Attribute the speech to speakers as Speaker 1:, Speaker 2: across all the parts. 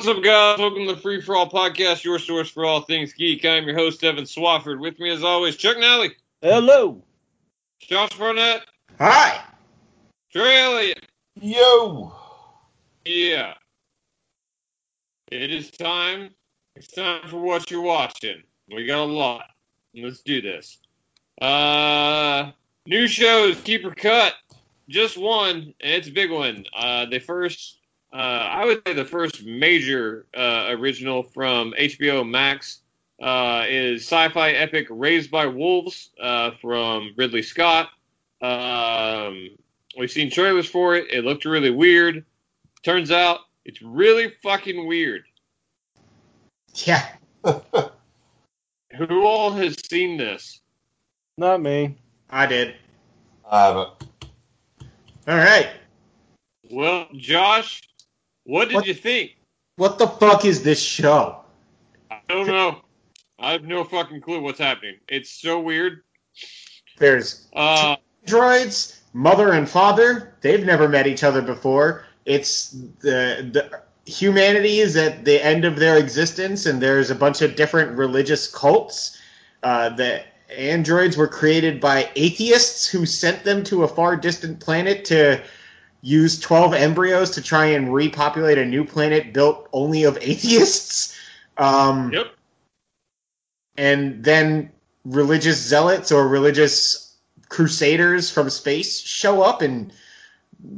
Speaker 1: What's up, guys? Welcome to the Free For All Podcast, your source for all things geek. I'm your host, Evan Swafford. With me, as always, Chuck Nally,
Speaker 2: Hello.
Speaker 1: Josh Barnett,
Speaker 3: Hi.
Speaker 1: Trey Elliott.
Speaker 3: Yo.
Speaker 1: Yeah. It is time. It's time for what you're watching. We got a lot. Let's do this. Uh, new shows, Keeper Cut. Just one, and it's a big one. Uh, the first, uh, I would say the first major uh, original from HBO Max uh, is sci-fi epic Raised by Wolves uh, from Ridley Scott. Um, we've seen trailers for it. It looked really weird. Turns out it's really fucking weird.
Speaker 3: Yeah.
Speaker 1: Who all has seen this?
Speaker 2: Not me.
Speaker 3: I did.
Speaker 4: I haven't.
Speaker 3: All right.
Speaker 1: Well, Josh, what did
Speaker 3: What?
Speaker 1: you think?
Speaker 3: What the fuck is this show?
Speaker 1: I don't know. I have no fucking clue what's happening. It's so weird.
Speaker 3: There's
Speaker 1: Uh,
Speaker 3: droids, mother and father. They've never met each other before. It's the the humanity is at the end of their existence, and there's a bunch of different religious cults. Uh, the androids were created by atheists who sent them to a far distant planet to use 12 embryos to try and repopulate a new planet built only of atheists. Um,
Speaker 1: yep.
Speaker 3: and then religious zealots or religious crusaders from space show up and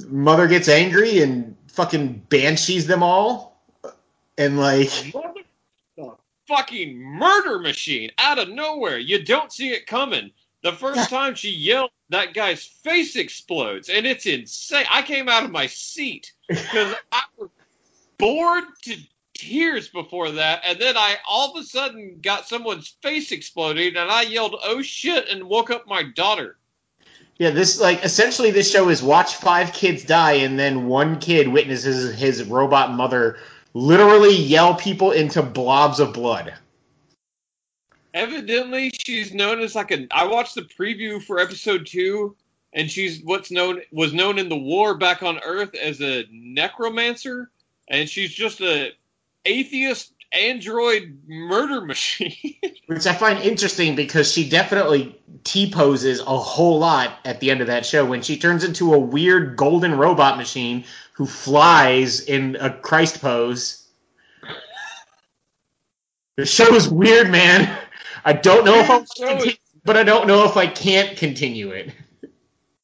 Speaker 3: mother gets angry and fucking banshees them all and like
Speaker 1: Mother- fucking murder machine out of nowhere. You don't see it coming. The first time she yelled, that guy's face explodes, and it's insane. I came out of my seat because I was bored to tears before that, and then I all of a sudden got someone's face exploding, and I yelled, "Oh shit!" and woke up my daughter.
Speaker 3: yeah this like essentially this show is watch five kids die and then one kid witnesses his robot mother literally yell people into blobs of blood
Speaker 1: Evidently, she's known as like a. I watched the preview for episode two, and she's what's known was known in the war back on Earth as a necromancer, and she's just a atheist android murder machine.
Speaker 3: which i find interesting because she definitely t-poses a whole lot at the end of that show when she turns into a weird golden robot machine who flies in a christ pose the show is weird man i don't know if i'll continue, but i don't know if i can't continue it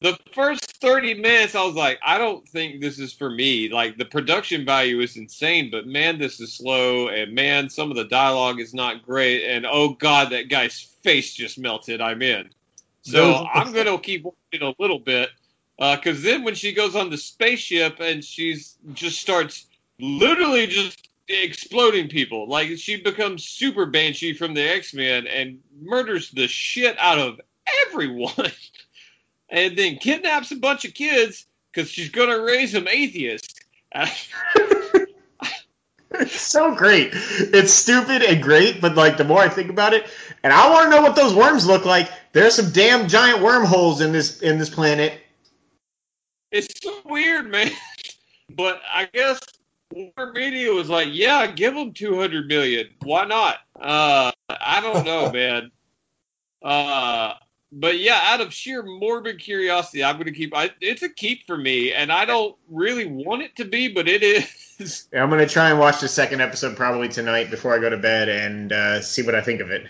Speaker 1: the first thirty minutes, I was like, I don't think this is for me. Like the production value is insane, but man, this is slow, and man, some of the dialogue is not great. And oh god, that guy's face just melted. I'm in. So I'm gonna keep watching a little bit, uh, because then when she goes on the spaceship and she's just starts literally just exploding people, like she becomes Super Banshee from the X Men and murders the shit out of everyone, and then kidnaps a bunch of kids because she's gonna raise them atheists.
Speaker 3: it's so great. It's stupid and great but like the more i think about it and i want to know what those worms look like. There's some damn giant wormholes in this in this planet.
Speaker 1: It's so weird, man. But I guess Warner Media was like, "Yeah, give them two hundred million. Why not?" Uh, I don't know, man. Uh, but yeah, out of sheer morbid curiosity, I'm gonna keep. I, it's a keep for me, and I don't really want it to be, but it is.
Speaker 3: I'm gonna try and watch the second episode probably tonight before I go to bed and uh, see what I think of it.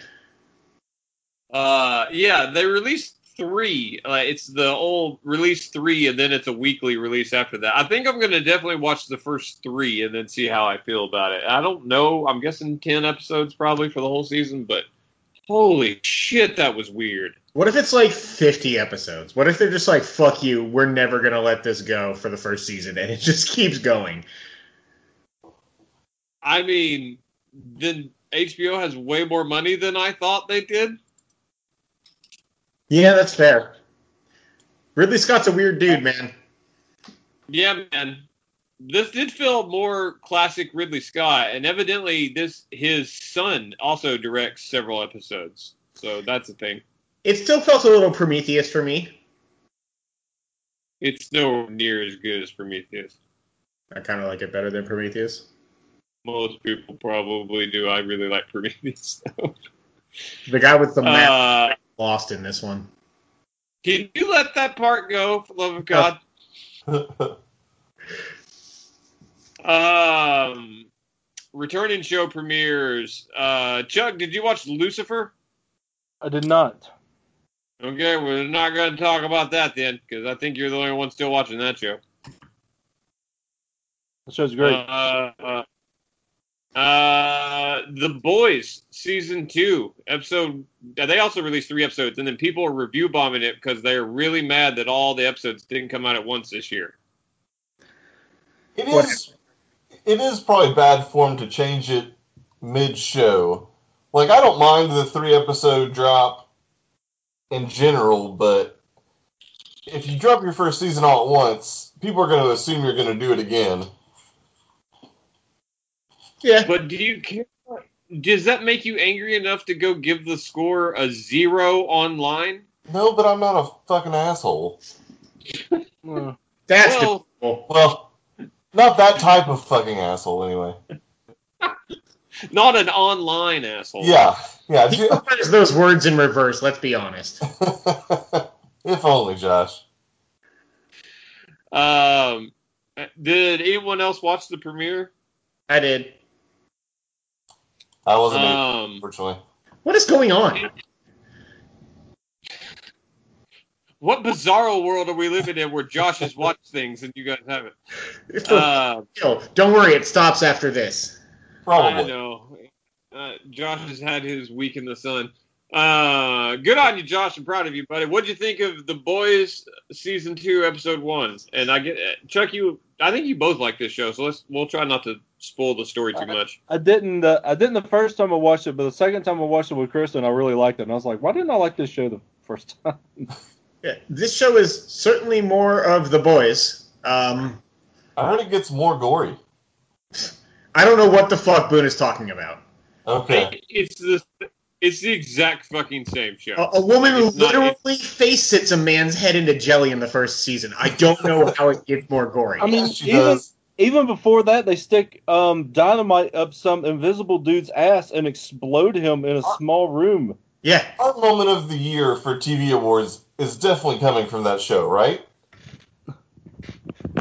Speaker 1: Uh, yeah, they released three. Uh, it's the old release three, and then it's a weekly release after that. I think I'm gonna definitely watch the first three and then see how I feel about it. I don't know. I'm guessing ten episodes probably for the whole season, but holy shit, that was weird.
Speaker 3: What if it's like 50 episodes? What if they're just like, "Fuck you, we're never gonna let this go" for the first season, and it just keeps going?
Speaker 1: I mean, then HBO has way more money than I thought they did.
Speaker 3: Yeah, that's fair. Ridley Scott's a weird dude, man.
Speaker 1: Yeah, man. This did feel more classic Ridley Scott, and evidently this his son also directs several episodes. So that's a thing.
Speaker 3: It still felt a little Prometheus for me.
Speaker 1: It's nowhere near as good as Prometheus.
Speaker 3: I kind of like it better than Prometheus.
Speaker 1: most people probably do. I really like Prometheus. though.
Speaker 3: The guy with the map
Speaker 1: Uh,
Speaker 3: lost in this one.
Speaker 1: can you let that part go, for love of God? Um, returning show premieres. Uh, Chuck, did you watch Lucifer?
Speaker 2: I did not.
Speaker 1: Okay, we're not going to talk about that then, because I think you're the only one still watching that show.
Speaker 2: That show's great.
Speaker 1: Uh, uh, uh, the Boys season two episode. uh, They also released three episodes, and then people are review bombing it because they're really mad that all the episodes didn't come out at once this year.
Speaker 4: It
Speaker 3: What-
Speaker 4: is. It is probably bad form to change it mid-show. Like I don't mind the three episode drop in general, but if you drop your first season all at once, people are going to assume you're going to do it again.
Speaker 3: Yeah.
Speaker 1: But do you care? Does that make you angry enough to go give the score a zero online?
Speaker 4: No, but I'm not a fucking asshole.
Speaker 3: That's
Speaker 1: well,
Speaker 3: the
Speaker 4: Well, not that type of fucking asshole, anyway.
Speaker 1: not an online asshole.
Speaker 4: Yeah, yeah.
Speaker 3: He
Speaker 4: do-
Speaker 3: those words in reverse, let's be honest.
Speaker 4: if only, Josh.
Speaker 1: Um, did anyone else watch the premiere?
Speaker 3: I did.
Speaker 4: I wasn't, able,
Speaker 1: Um,
Speaker 4: unfortunately.
Speaker 3: What is going on?
Speaker 1: what bizarro world are we living in where Josh has watched things and you guys haven't?
Speaker 3: It's
Speaker 1: Uh,
Speaker 3: Yo, don't worry, it stops after this.
Speaker 1: I
Speaker 4: Probably.
Speaker 1: know. Uh, Josh has had his week in the sun. Uh, good on you, Josh. I'm proud of you, buddy. What'd you think of the boys season two, episode one? And I get Chuck. You, I think you both like this show, so let's we'll try not to spoil the story too much.
Speaker 2: I didn't. Uh, I didn't the first time I watched it, but the second time I watched it with Kristen, I really liked it. And I was like, why didn't I like this show the first time?
Speaker 3: Yeah, this show is certainly more of the boys. Um,
Speaker 4: I heard it gets more gory.
Speaker 3: I don't know what the fuck Boone is talking about.
Speaker 4: Okay.
Speaker 1: It's the it's the exact fucking same show.
Speaker 3: A, a woman who
Speaker 1: It's not-
Speaker 3: literally face sits a man's head into jelly in the first season. I don't know how it gets more gory.
Speaker 2: I mean,
Speaker 4: Yes, she
Speaker 2: even
Speaker 4: does.
Speaker 2: Even before that, they stick um, dynamite up some invisible dude's ass and explode him in a small room.
Speaker 3: yeah,
Speaker 4: Our moment of the year for TV awards is definitely coming from that show, right?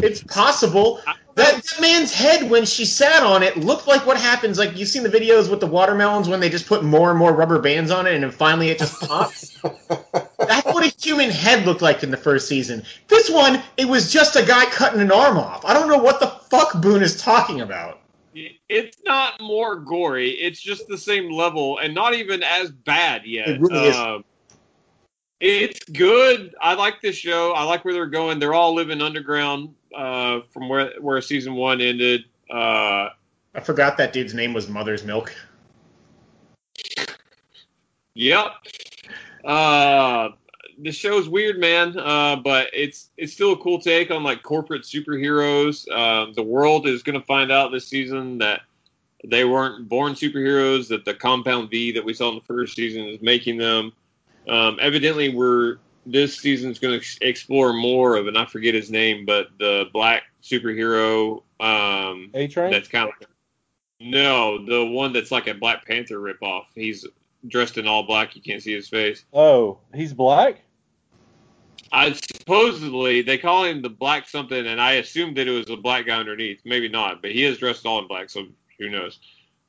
Speaker 3: it's possible. That, that man's head, when she sat on it, looked like what happens. Like you've seen the videos with the watermelons when they just put more and more rubber bands on it, and then finally it just pops. That's what a human head looked like in the first season. This one, it was just a guy cutting an arm off. I don't know what the fuck Boone is talking about.
Speaker 1: It's not more gory. It's just the same level, and not even as bad yet.
Speaker 3: It really is.
Speaker 1: Um, it's good. I like this show. I like where they're going. They're all living underground uh, from where where season one ended. Uh,
Speaker 3: I forgot that dude's name was Mother's Milk.
Speaker 1: Yep. Uh, the show's weird, man. Uh, but it's it's still a cool take on like corporate superheroes. Um, the world is going to find out this season that they weren't born superheroes. That the compound V that we saw in the first season is making them. Um, evidently, we're this season's going to explore more of, and I forget his name, but the black superhero. Um,
Speaker 2: A train.
Speaker 1: that's kind of no, the one that's like a Black Panther ripoff. He's dressed in all black. You can't see his face.
Speaker 2: Oh, he's black.
Speaker 1: I supposedly they call him the Black something, and I assumed that it was a black guy underneath. Maybe not, but he is dressed all in black, so who knows?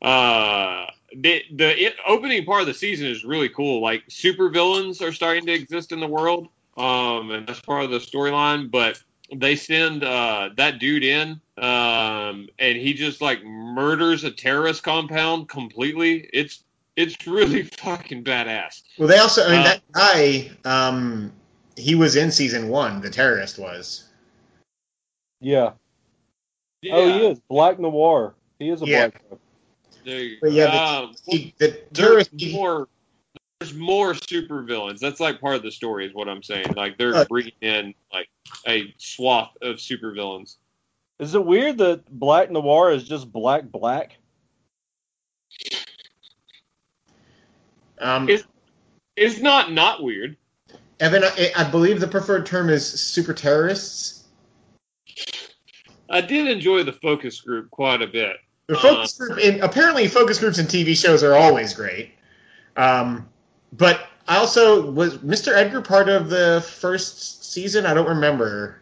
Speaker 1: Uh, the the it, opening part of the season is really cool. Like super villains are starting to exist in the world, um, and that's part of the storyline. But they send uh, that dude in, um, and he just like murders a terrorist compound completely. It's it's really fucking badass.
Speaker 3: Well, they also, I mean,
Speaker 1: Uh,
Speaker 3: that guy, um, he was in season one. The terrorist was.
Speaker 2: Yeah. Oh, he is black noir. He is a
Speaker 3: Yeah.
Speaker 2: black. guy.
Speaker 1: There you
Speaker 3: But yeah, the-
Speaker 1: um,
Speaker 3: He, the
Speaker 1: there's
Speaker 3: terrorist. he-
Speaker 1: more. There's more super villains. That's like part of the story, is what I'm saying. Like they're
Speaker 3: Uh,
Speaker 1: bringing in like a swath of super villains.
Speaker 2: Is it weird that black noir is just black black?
Speaker 3: um,
Speaker 1: It's- It's not not weird.
Speaker 3: Evan, I, I believe the preferred term is super terrorists.
Speaker 1: I did enjoy the focus group quite a bit.
Speaker 3: The focus group, in, apparently, focus groups in TV shows are always great. Um, but I also was Mr. Edgar part of the first season. I don't remember.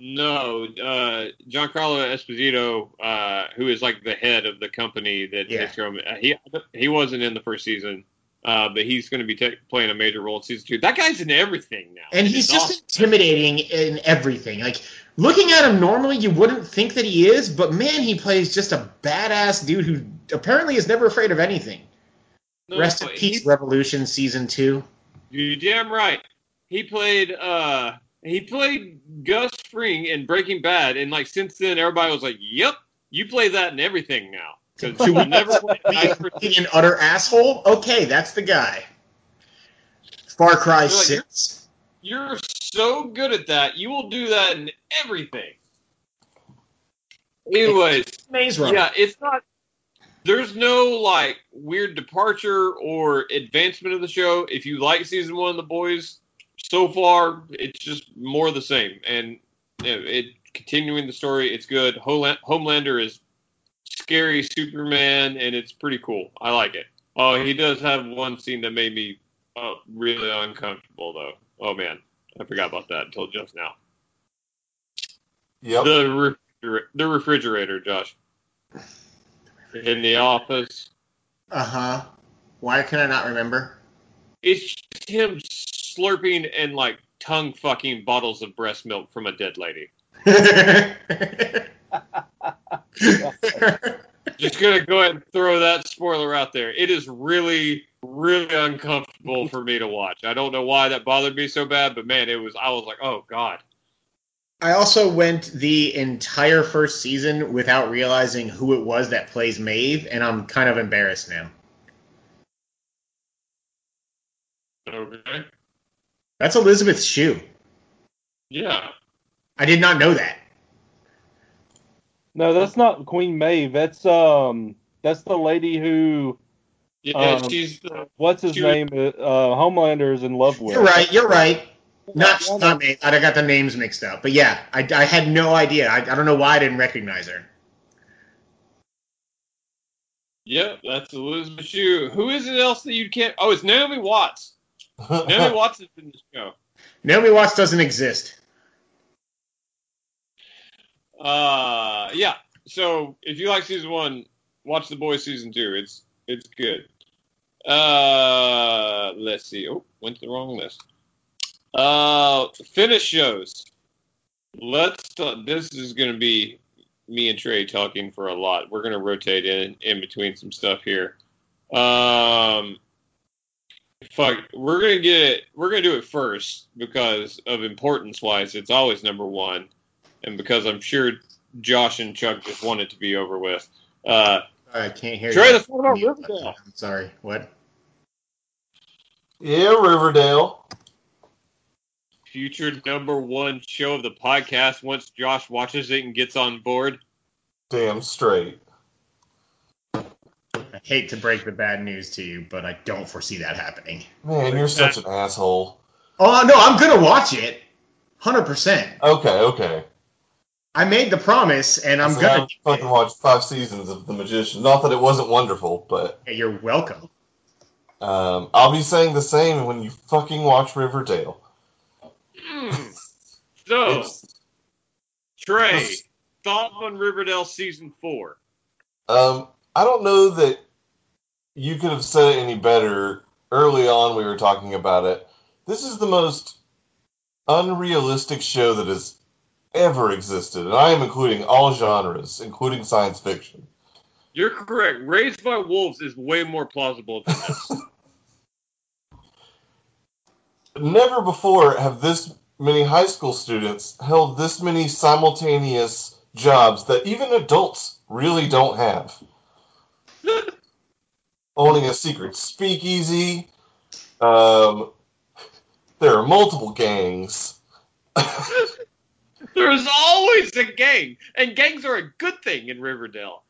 Speaker 1: No, uh, Giancarlo Esposito, uh, who is like the head of the company that
Speaker 3: Yeah.
Speaker 1: takes care him, uh, he he wasn't in the first season, uh, but he's going to be ta playing a major role in season two. That guy's in everything now,
Speaker 3: And he's
Speaker 1: It's
Speaker 3: just
Speaker 1: awesome.
Speaker 3: intimidating in everything. Like looking at him normally, you wouldn't think that he is, but man, he plays just a badass dude who apparently is never afraid of anything.
Speaker 1: No,
Speaker 3: Rest in peace, Revolution season two.
Speaker 1: You're damn right. He played uh he played Gus Fring in Breaking Bad, and like since then everybody was like, "Yep, you play that in everything now." Because you would never play a nice person.
Speaker 3: Being an utter asshole. Okay, that's the guy. Far Cry
Speaker 1: like,
Speaker 3: Six.
Speaker 1: You're so good at that. You will do that in everything. Anyways,
Speaker 3: Maze Runner.
Speaker 1: yeah, it's not. There's no like weird departure or advancement of the show. If you like season one of The Boys, so far it's just more of the same, and you know, it continuing the story. It's good. Homelander is scary Superman, and it's pretty cool. I like it. Oh, he does have one scene that made me uh, really uncomfortable, though. Oh man, I forgot about that until just now.
Speaker 4: Yep.
Speaker 1: The refriger- the refrigerator, Josh. In the office,
Speaker 3: Uh huh. Why can I not remember?
Speaker 1: it's just him slurping and like tongue fucking bottles of breast milk from a dead lady. Just gonna go ahead and throw that spoiler out there. It is really, really uncomfortable for me to watch. I don't know why that bothered me so bad, but man, it was. I was like, oh god.
Speaker 3: I also went the entire first season without realizing who it was that plays Maeve, and I'm kind of embarrassed now.
Speaker 1: Okay.
Speaker 3: That's Elizabeth Shue.
Speaker 1: Yeah.
Speaker 3: I did not know that.
Speaker 2: No, that's not Queen Maeve. That's um, that's the lady who
Speaker 1: Yeah.
Speaker 2: Um,
Speaker 1: she's the.
Speaker 2: what's his
Speaker 1: She was-
Speaker 2: name? Uh, Homelander is in love with.
Speaker 3: You're right. You're right. Not
Speaker 2: Yeah,
Speaker 3: not Maeve. I got the names mixed up. But yeah, I, I had no idea. I, I don't know why I didn't recognize her.
Speaker 1: Yep, that's Elizabeth Shue. Who is it else that you can't? Oh, it's Naomi Watts. Naomi Watts is in the show.
Speaker 3: Naomi Watts doesn't exist.
Speaker 1: Uh, yeah. So if you like season one, watch The Boys season two. It's it's good. Uh, let's see. Oh, went to the wrong list. Uh, finish shows. Let's. Talk, this is going to be me and Trey talking for a lot. We're going to rotate in in between some stuff here. Um, fuck. We're gonna get. We're gonna do it first because of importance wise. It's always number one and because I'm sure Josh and Chuck just want it to be over with. Uh,
Speaker 3: I can't hear
Speaker 1: Trey,
Speaker 3: you.
Speaker 1: let's talk about Riverdale.
Speaker 3: I'm sorry. What?
Speaker 4: yeah, Riverdale.
Speaker 1: Future number one show of the podcast once Josh watches it and gets on board.
Speaker 4: Damn straight.
Speaker 3: I hate to break the bad news to you, but I don't foresee that happening.
Speaker 4: Man, you're such an asshole.
Speaker 3: Oh no, I'm gonna watch it, hundred percent.
Speaker 4: Okay, okay.
Speaker 3: I made the promise, and I'm
Speaker 4: So
Speaker 3: gonna.
Speaker 4: I've fucking watched five seasons of The Magician. Not that it wasn't wonderful, but
Speaker 3: Hey, You're welcome.
Speaker 4: um, I'll be saying the same when you fucking watch Riverdale.
Speaker 1: Hmm. So, Trey, thoughts on Riverdale season four?
Speaker 4: Um, I don't know that you could have said it any better. Early on, we were talking about it. This is the most unrealistic show that has ever existed, and I am including all genres, including science fiction.
Speaker 1: You're correct. Raised by Wolves is way more plausible than this.
Speaker 4: Never before have this many high school students held this many simultaneous jobs that even adults really don't have. Owning a secret speakeasy. Um, there are multiple gangs.
Speaker 1: There's always a gang, and gangs are a good thing in Riverdale.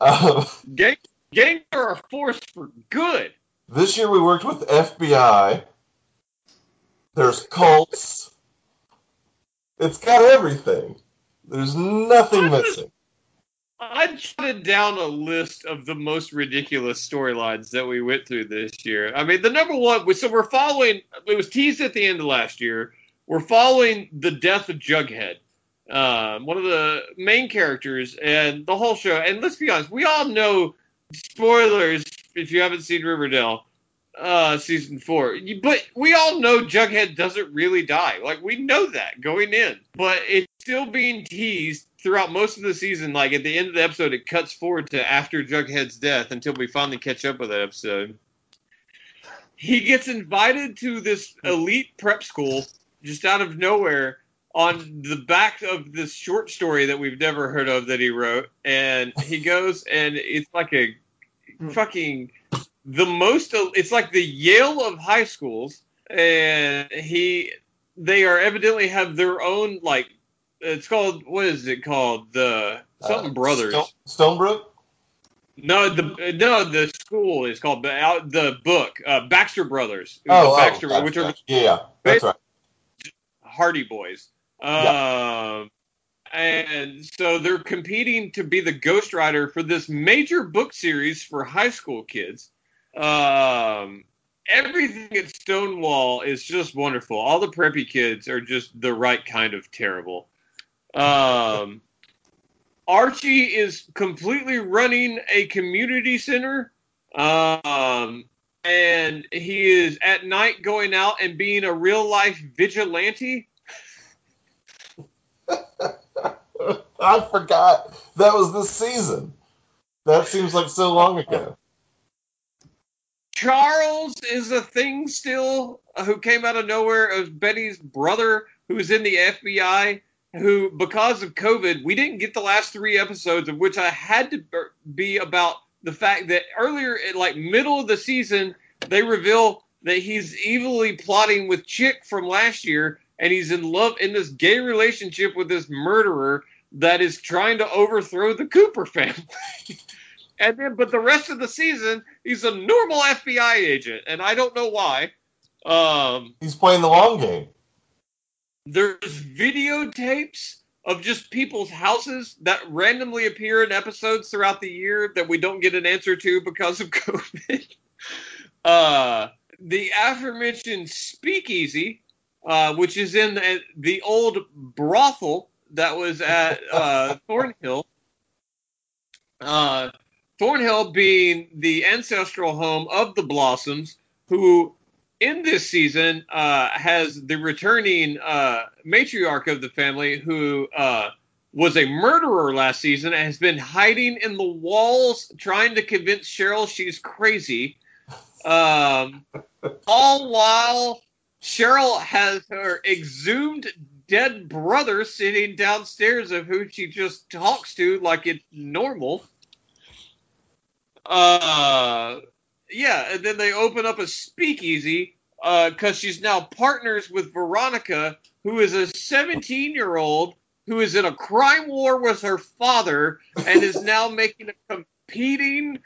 Speaker 4: Um,
Speaker 1: Gang, gangs are a force for good.
Speaker 4: this year we worked with FBI. There's cults. It's got everything. There's nothing missing.
Speaker 1: I jotted down a list of the most ridiculous storylines that we went through this year. I mean, the number one was so we're following. It was teased at the end of last year. We're following the death of Jughead, um, one of the main characters, and the whole show. And let's be honest, we all know spoilers if you haven't seen Riverdale uh season four. But we all know jughead doesn't really die. Like we know that going in. But it's still being teased throughout most of the season. Like at the end of the episode it cuts forward to after jughead's death until we finally catch up with that episode. He gets invited to this elite prep school just out of nowhere on the back of this short story that we've never heard of that he wrote. And he goes and it's like a fucking the most it's like the Yale of high schools. And he they are evidently have their own like it's called what is it called? The something
Speaker 4: Uh,
Speaker 1: brothers.
Speaker 4: Stone, Stonebrook?
Speaker 1: no the no the school is called out the book uh, Baxter Brothers.
Speaker 4: Oh,
Speaker 1: Baxter
Speaker 4: oh,
Speaker 1: which are
Speaker 4: yeah, that's right.
Speaker 1: Hardy Boys. Um, and so they're competing to be the ghostwriter for this major book series for high school kids. Um, everything at Stonewall is just wonderful. All the preppy kids are just the right kind of terrible. Um, Archie is completely running a community center. Um, and he is at night going out and being a real life vigilante.
Speaker 4: I forgot that was this season. That seems like so long ago.
Speaker 1: Charles is a thing still who came out of nowhere as Betty's brother who's in the FBI who because of COVID we didn't get the last 3 episodes of which I had to be about the fact that earlier in like middle of the season they reveal that he's evilly plotting with Chic from last year and he's in love in this gay relationship with this murderer that is trying to overthrow the Cooper family. and then but the rest of the season he's a normal FBI agent and I don't know why. Um
Speaker 4: He's playing the long game.
Speaker 1: there's videotapes of just people's houses that randomly appear in episodes throughout the year that we don't get an answer to because of COVID. uh, the aforementioned Speakeasy, uh, which is in the, the old brothel that was at uh, Thornhill. Uh, Thornhill being the ancestral home of the Blossoms, who in this season uh, has the returning uh, matriarch of the family who uh, was a murderer last season and has been hiding in the walls trying to convince Cheryl she's crazy. Um, all while Cheryl has her exhumed dead brother sitting downstairs of who she just talks to like it's normal. Uh, yeah, and then they open up a speakeasy because she's now partners with Veronica, who is a 17 year old who is in a crime war with her father and is now making a competing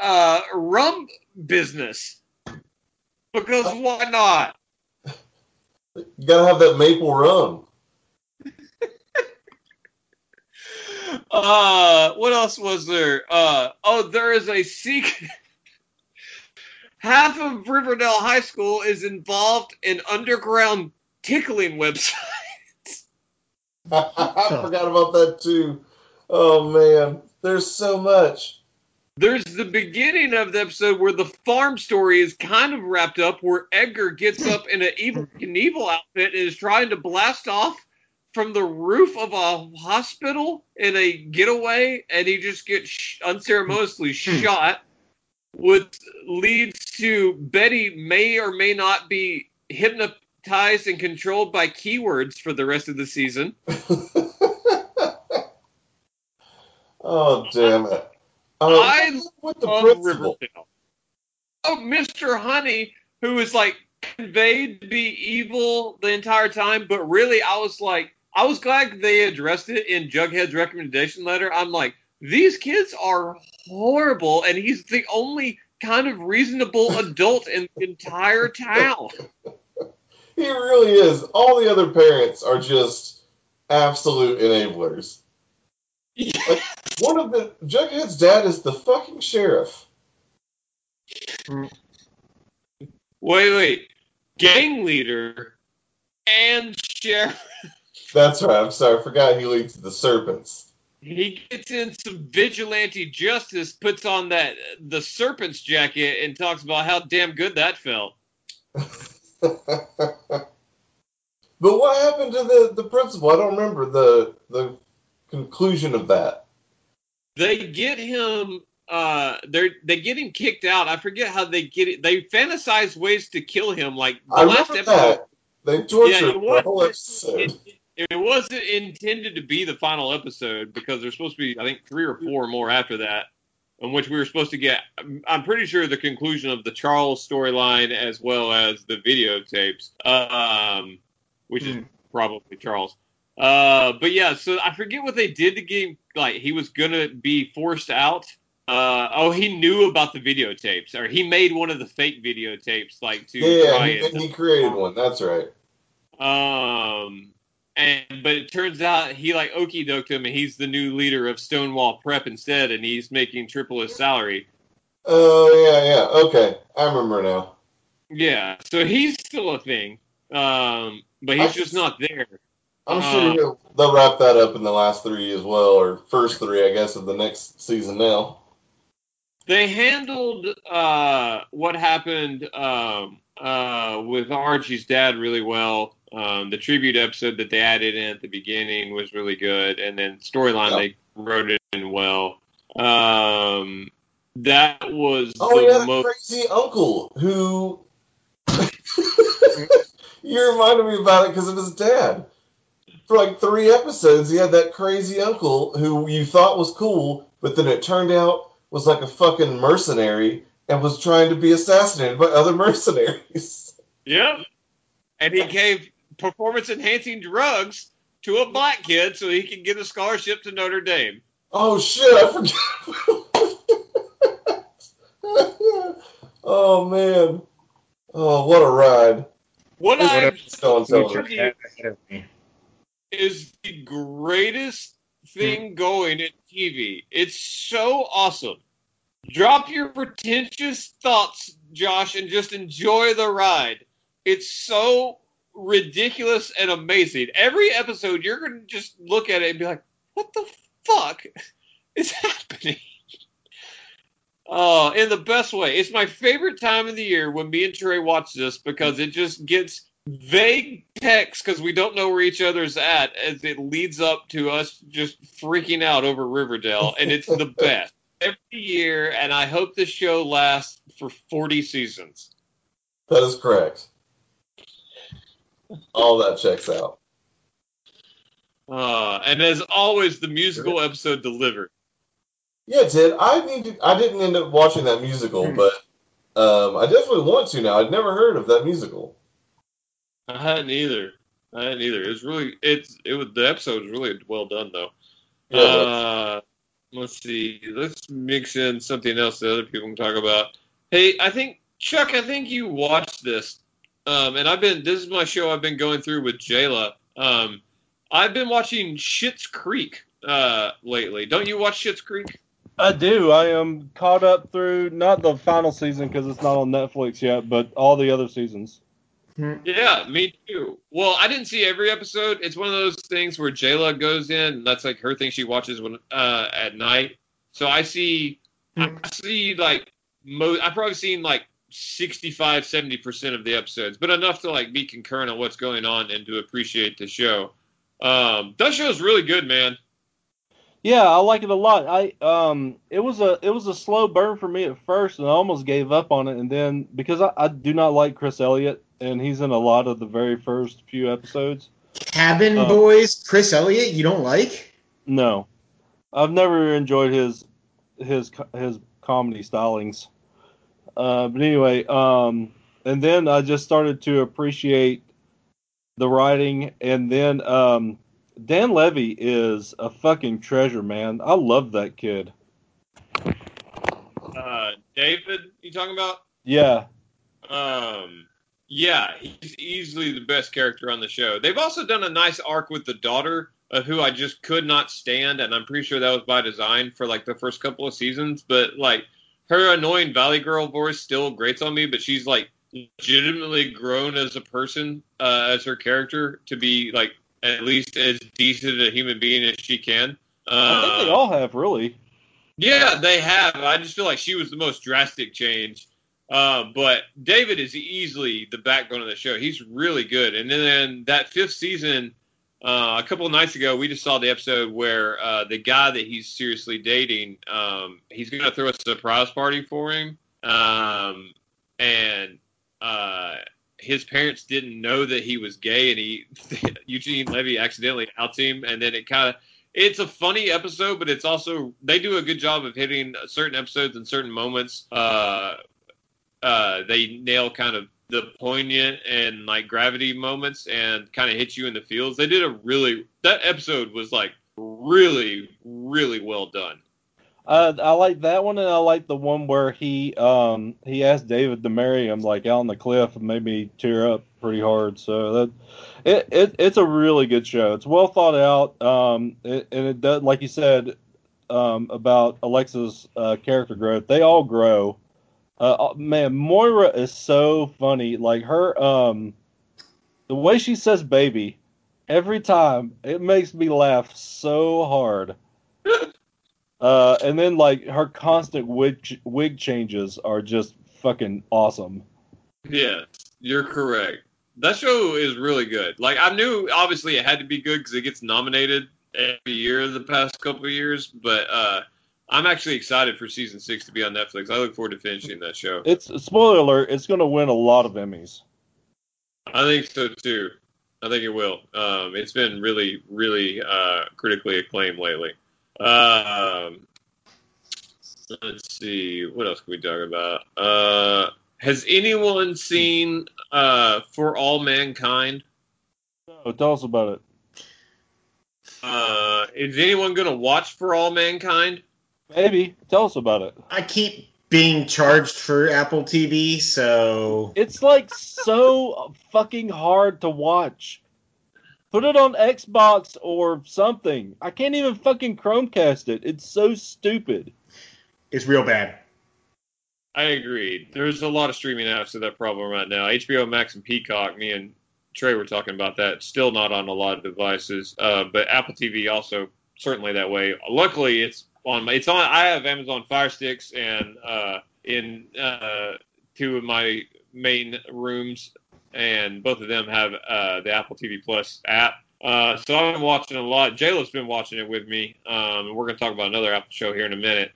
Speaker 1: uh, rum business. Because why not?
Speaker 4: You gotta have that maple rum.
Speaker 1: Uh, what else was there? Uh, oh, there is a secret. Half of Riverdale High School is involved in underground tickling websites.
Speaker 4: I forgot about that too. Oh man, there's so much.
Speaker 1: There's the beginning of the episode where the farm story is kind of wrapped up, where Edgar gets up in an Evel Knievel outfit and is trying to blast off from the roof of a hospital in a getaway, and he just gets unceremoniously hmm. shot, which leads to Betty may or may not be hypnotized and controlled by keywords for the rest of the season.
Speaker 4: oh damn it! Um,
Speaker 1: I
Speaker 4: with the.
Speaker 1: Riverdale. Oh, Mr. Honey, who is like conveyed to be evil the entire time, but really, I was like, I was glad they addressed it in Jughead's recommendation letter. I'm like, these kids are horrible, and he's the only kind of reasonable adult in the entire town.
Speaker 4: He really is. All the other parents are just absolute enablers. One of the Jughead's dad is the fucking sheriff.
Speaker 1: Wait, wait. Gang leader and sheriff.
Speaker 4: That's right. I'm sorry. I forgot he leads the serpents.
Speaker 1: He gets in some vigilante justice, puts on that the serpent's jacket, and talks about how damn good that felt.
Speaker 4: but what happened to the, the principal? I don't remember the the conclusion of that.
Speaker 1: They get him. Uh, they they get him kicked out. I forget how they get it. They fantasize ways to kill him. Like the
Speaker 4: I
Speaker 1: last episode.
Speaker 4: that. They tortured
Speaker 1: Yeah, it
Speaker 4: him whole episode.
Speaker 1: it, it wasn't intended to be the final episode because there's supposed to be, I think, three or four more after that, in which we were supposed to get. I'm- I'm pretty sure the conclusion of the Charles storyline as well as the videotapes, um, which is
Speaker 3: Hmm.
Speaker 1: probably Charles. Uh, but yeah, so I forget what they did to get him. Like he was gonna be forced out. Uh, oh, he knew about the videotapes, or he made one of the fake videotapes, like to
Speaker 4: Yeah,
Speaker 1: try
Speaker 4: he,
Speaker 1: and
Speaker 4: he created one. That's right.
Speaker 1: um, and but it turns out he like okey doked him, and he's the new leader of Stonewall Prep instead, and he's making triple his salary.
Speaker 4: Oh yeah, yeah. Okay, I remember now.
Speaker 1: Yeah, so he's still a thing, um, but
Speaker 4: I
Speaker 1: he's just
Speaker 4: can-
Speaker 1: not there.
Speaker 4: I'm
Speaker 1: Uh,
Speaker 4: sure he'll- they'll wrap that up in the last three as well, or first three, I guess, of the next season now.
Speaker 1: They handled uh, what happened um, uh, with Archie's dad really well. Um, the tribute episode that they added in at the beginning was really good, and then storyline
Speaker 4: Yep.
Speaker 1: they wrote it in well. Um, that was
Speaker 4: Oh
Speaker 1: the
Speaker 4: yeah,
Speaker 1: most.
Speaker 4: crazy uncle who. you reminded me about it because of his dad. For like three episodes, he had that crazy uncle who you thought was cool, but then it turned out was like a fucking mercenary and was trying to be assassinated by other mercenaries.
Speaker 1: Yeah. And he gave performance enhancing drugs to a black kid so he can get a scholarship to Notre Dame.
Speaker 4: Oh shit, I forgot. oh man. Oh, what a ride.
Speaker 1: What
Speaker 3: What
Speaker 1: I
Speaker 3: a-
Speaker 4: Still on television.
Speaker 1: Future- is the greatest thing hmm. going in TV. It's so awesome. Drop your pretentious thoughts, Josh, and just enjoy the ride. It's so ridiculous and amazing. Every episode, you're going to just look at it and be like, what the fuck is happening? Oh, in the best way. It's my favorite time of the year when me and Trey watch this because it just gets vague text because we don't know where each other's at as it leads up to us just freaking out over Riverdale, and it's the best every year. And I hope this show lasts for forty seasons.
Speaker 4: That is correct. All that checks out.
Speaker 1: Uh, and as always, the musical episode delivered.
Speaker 4: Yeah, did. I need to, I didn't end up watching that musical,
Speaker 3: Hmm.
Speaker 4: but um, I definitely want to now. I'd never heard of that musical.
Speaker 1: I hadn't either. I hadn't either. It was really it's it was the episode was really well done though.
Speaker 4: Yeah,
Speaker 1: Uh, let's see. Let's mix in something else that other people can talk about. Hey, I think Chuck. I think you watched this, um, and I've been. This is my show. I've been going through with Jayla. Um, I've been watching Schitt's Creek uh, lately. Don't you watch Schitt's Creek?
Speaker 2: I do. I am caught up through not the final season because it's not on Netflix yet, but all the other seasons.
Speaker 1: Yeah, me too. Well, I didn't see every episode. It's one of those things where Jayla goes in, and that's like her thing she watches when uh, at night. So I see, I see like mo. I've probably seen like 65, 70 percent of the episodes, but enough to like be concurrent on what's going on and to appreciate the show. Um, that show's really good, man.
Speaker 2: Yeah, I like it a lot. I um, it was a it was a slow burn for me at first, and I almost gave up on it. And then because I, I do not like Chris Elliott, and he's in a lot of the very first few episodes.
Speaker 3: Cabin
Speaker 2: Oh.
Speaker 3: Boys, Chris Elliott, you don't like?
Speaker 2: No, I've never enjoyed his his his comedy stylings. Uh, but anyway, um, and then I just started to appreciate the writing, and then um, Dan Levy is a fucking treasure, man. I love that kid.
Speaker 1: Uh, David, you talking about?
Speaker 2: Yeah,
Speaker 1: Um, Yeah, he's easily the best character on the show. They've also done a nice arc with the daughter of who I just could not stand, and I'm pretty sure that was by design for like the first couple of seasons. But like her annoying Valley Girl voice still grates on me, but she's like legitimately grown as a person, uh, as her character to be like at least as decent a human being as she can. Uh,
Speaker 2: I think they all have really.
Speaker 1: Yeah, they have. I just feel like she was the most drastic change. Uh, but David is easily the backbone of the show. He's really good. And then that fifth season, uh, a couple of nights ago, we just saw the episode where uh, the guy that he's seriously dating, um, he's going to throw a surprise party for him. Um, and uh, his parents didn't know that he was gay, and he Eugene Levy accidentally outs him, and then it kind of it's a funny episode, but it's also they do a good job of hitting certain episodes and certain moments. Uh, uh, they nail kind of the poignant and like gravity moments and kind of hit you in the feels. They did a really that episode was like really really well done.
Speaker 2: Uh, I like that one, and I like the one where he um he asked David to marry him, like out on the cliff, and made me tear up pretty hard. So that it, it it's a really good show. It's well thought out, um, it, and it does, like you said, um, about Alexis uh, character growth. They all grow. Uh, man, Moira is so funny. Like her, um, the way she says "baby" every time, it makes me laugh so hard. Uh, and then like her constant wig wig changes are just fucking awesome.
Speaker 1: Yes, you're correct. That show is really good. Like I knew, obviously it had to be good because it gets nominated every year the past couple of years. But uh, I'm actually excited for season six to be on Netflix. I look forward to finishing that show.
Speaker 2: It's spoiler alert. It's going to win a lot of Emmys.
Speaker 1: I think so too. I think it will. Um, it's been really, really uh, critically acclaimed lately. Um, let's see. What else can we talk about? Uh, has anyone seen uh, For All Mankind?
Speaker 2: No, tell us about it.
Speaker 1: Uh, is anyone going to watch For All Mankind?
Speaker 2: Maybe. Tell us about it.
Speaker 3: I keep being charged for Apple TV, so
Speaker 2: It's like so fucking hard to watch. Put it on Xbox or something. I can't even fucking Chromecast it. It's so stupid.
Speaker 3: it's real bad.
Speaker 1: I agree. There's a lot of streaming apps with that problem right now. HBO Max and Peacock. Me and Trey were talking about that. Still not on a lot of devices, uh, but Apple TV also certainly that way. Luckily, it's on. My, it's on. I have Amazon Fire Sticks, and uh, in uh, two of my main rooms, and both of them have uh, the Apple TV Plus app. Uh, so I've been watching a lot. Jayla's been watching it with me, um, and we're going to talk about another Apple show here in a minute.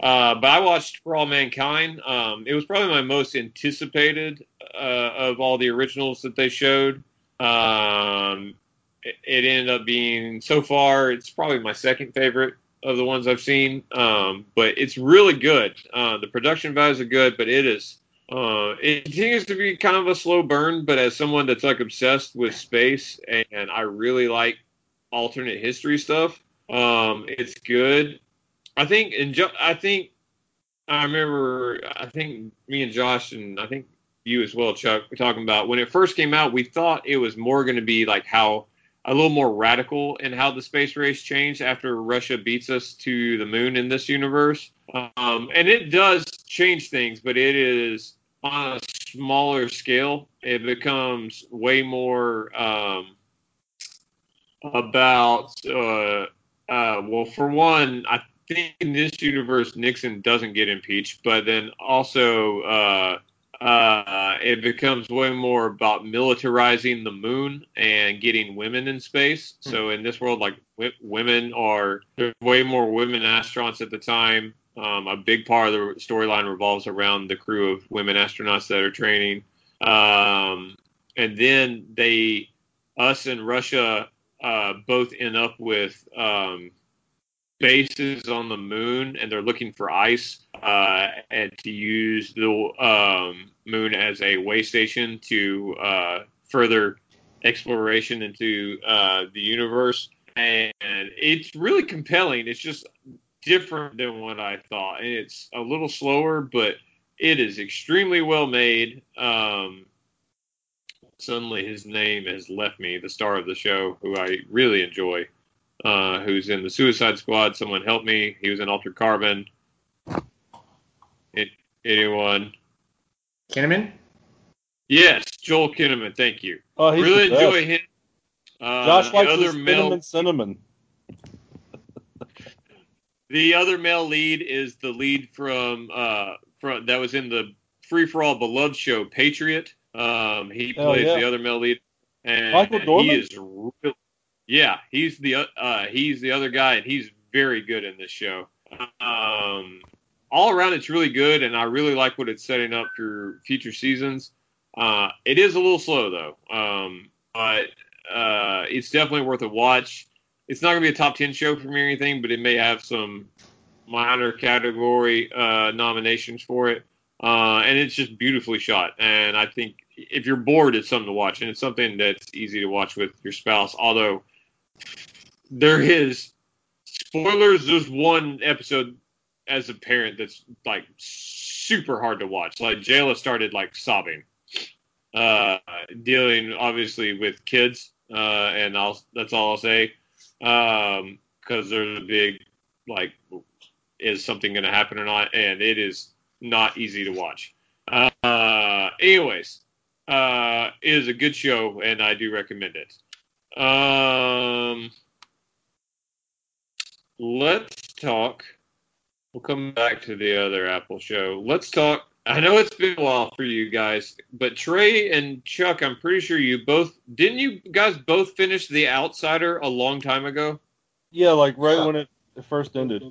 Speaker 1: Uh, but I watched For All Mankind. Um, it was probably my most anticipated uh, of all the originals that they showed. Um, it, it ended up being so far. It's probably my second favorite of the ones I've seen. Um, but it's really good. Uh, the production values are good, but it is. Uh, it continues to be kind of a slow burn, but as someone that's like obsessed with space and I really like alternate history stuff, um, it's good. I think, and jo- I think I remember. I think me and Josh, and I think you as well, Chuck, were talking about when it first came out. We thought it was more going to be like how a little more radical in how the space race changed after Russia beats us to the moon in this universe. Um, and it does change things, but it is on a smaller scale. It becomes way more um, about. Uh, uh, well, for one, I think in this universe Nixon doesn't get impeached, but then also uh, uh, it becomes way more about militarizing the moon and getting women in space. So in this world, like w- women are there's way more women astronauts at the time. Um, a big part of the storyline revolves around the crew of women astronauts that are training, um, and then they, us and Russia, uh, both end up with um, bases on the moon and they're looking for ice uh, and to use the um, moon as a way station to uh, further exploration into uh, the universe. And it's really compelling. It's just different than what I thought. And it's a little slower, but it is extremely well made. Um, suddenly his name has left me. The star of the show, who I really enjoy, uh, who's in the Suicide Squad. Someone help me. He was in Altered Carbon. It, anyone?
Speaker 3: Kinnaman?
Speaker 1: Yes, Joel Kinnaman. Thank you.
Speaker 2: Oh, he's
Speaker 1: really enjoy him. Uh,
Speaker 2: Josh likes
Speaker 1: other male,
Speaker 2: Kinnaman
Speaker 1: the other male lead is the lead from uh from that was in the Free for All Beloved show, Patriot. Um, he
Speaker 2: Hell
Speaker 1: plays
Speaker 2: yeah.
Speaker 1: the other male lead, and
Speaker 2: Michael
Speaker 1: he is real. Yeah, he's the uh he's the other guy, and he's very good in this show. Um, all around, it's really good, and I really like what it's setting up for future seasons. Uh, it is a little slow though, um, but uh, it's definitely worth a watch. It's not going to be a top ten show for me or anything, but it may have some minor category uh, nominations for it. Uh, and it's just beautifully shot. And I think if you're bored, it's something to watch, and it's something that's easy to watch with your spouse. Although there is spoilers. There's one episode as a parent that's like super hard to watch. Like Jayla started like sobbing, uh, dealing obviously with kids, uh, and I'll that's all I'll say, because there's a big like, is something going to happen or not, and it is not easy to watch. Uh, anyways, uh, it is a good show, and I do recommend it. Um, let's talk. We'll come back to the other Apple show. Let's talk. I know it's been a while for you guys, but Trey and Chuck, I'm pretty sure you both didn't you guys both finish The Outsider a long time ago?
Speaker 2: Yeah, like right
Speaker 4: Yeah.
Speaker 2: when it first ended.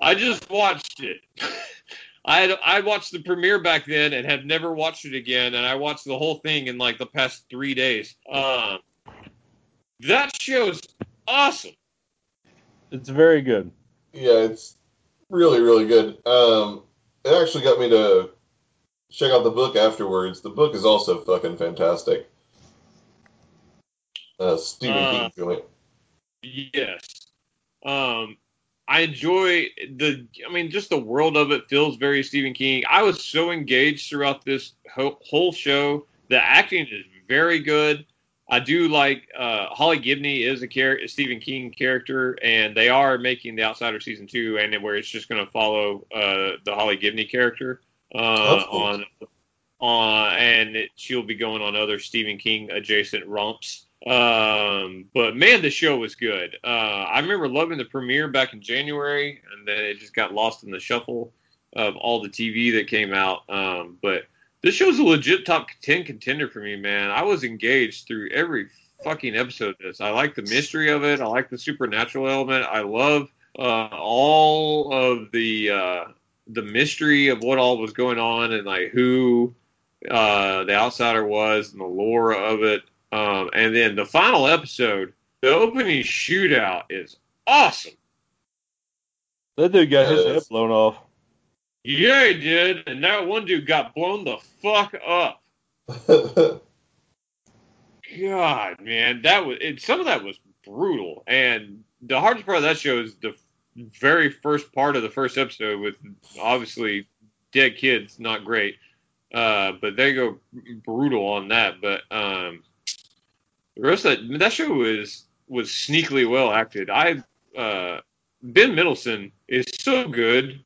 Speaker 1: I just watched it. I had, I watched the premiere back then and have never watched it again, and I watched the whole thing in like the past three days. Um, that show's awesome.
Speaker 2: It's very good.
Speaker 4: Yeah, it's really, really good. Um, it actually got me to check out the book afterwards. The book is also fucking fantastic. Uh, Stephen
Speaker 1: Uh,
Speaker 4: King joint.
Speaker 1: Yes. Um, I enjoy the. I mean, just the world of it feels very Stephen King. I was so engaged throughout this whole, whole show. The acting is very good. I do like uh, Holly Gibney is a character, Stephen King character, and they are making The Outsider season two, and where it's just going to follow uh, the Holly Gibney character uh, on on, and it, she'll be going on other Stephen King adjacent romps. Um, but man, the show was good. Uh, I remember loving the premiere back in January, and then it just got lost in the shuffle of all the TV that came out. Um, but this show's a legit top ten contender for me, man. I was engaged through every fucking episode of this. I like the mystery of it. I like the supernatural element. I love uh, all of the uh, the mystery of what all was going on and like who uh, the outsider was and the lore of it. Um, and then the final episode, the opening shootout is awesome.
Speaker 2: That dude got his head blown off.
Speaker 1: Yeah, he did. And that one dude got blown the fuck up. God, man, that was it, some of that was brutal. And the hardest part of that show is the very first part of the first episode with obviously dead kids, not great. Uh, but they go brutal on that. But um, the rest of that that show was was sneakily well acted. I uh, Ben Mendelsohn is so good,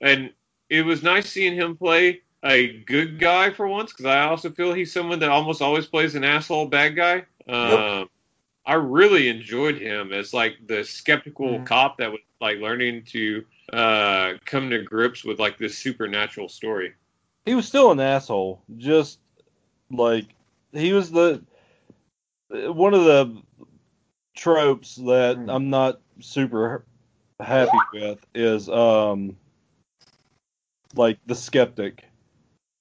Speaker 1: and it was nice seeing him play a good guy for once because I also feel he's someone that almost always plays an asshole bad guy. Um, I really enjoyed him as like the skeptical
Speaker 3: Mhm.
Speaker 1: cop that was like learning to uh, come to grips with like this supernatural story.
Speaker 2: He was still an asshole. Just like he was the one of the tropes that
Speaker 3: Hmm.
Speaker 2: I'm not super happy with is um like the skeptic.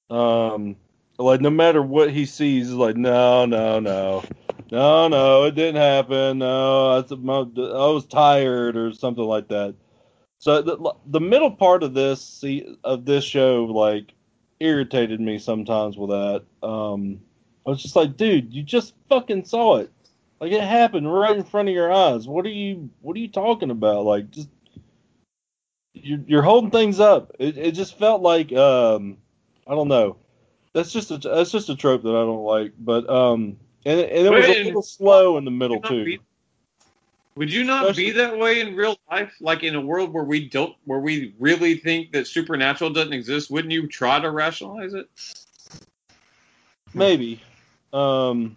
Speaker 2: Um like no matter what he sees, like no, no, no. No, no, it didn't happen. No, I, was tired or something like that. So the, the middle part of this of this show like irritated me sometimes with that. Um, I was just like, dude, you just fucking saw it. Like it happened right in front of your eyes. What are you what are you talking about? Like just you're, you're holding things up. It, it just felt like um I don't know. That's just a that's just a trope that I don't like. But um, and and it was
Speaker 1: But
Speaker 2: a little slow in the middle too.
Speaker 1: be- Would you not
Speaker 2: Especially-
Speaker 1: be that way in real life? Like in a world where we don't, where we really think that supernatural doesn't exist, wouldn't you try to rationalize it?
Speaker 2: Maybe. Um,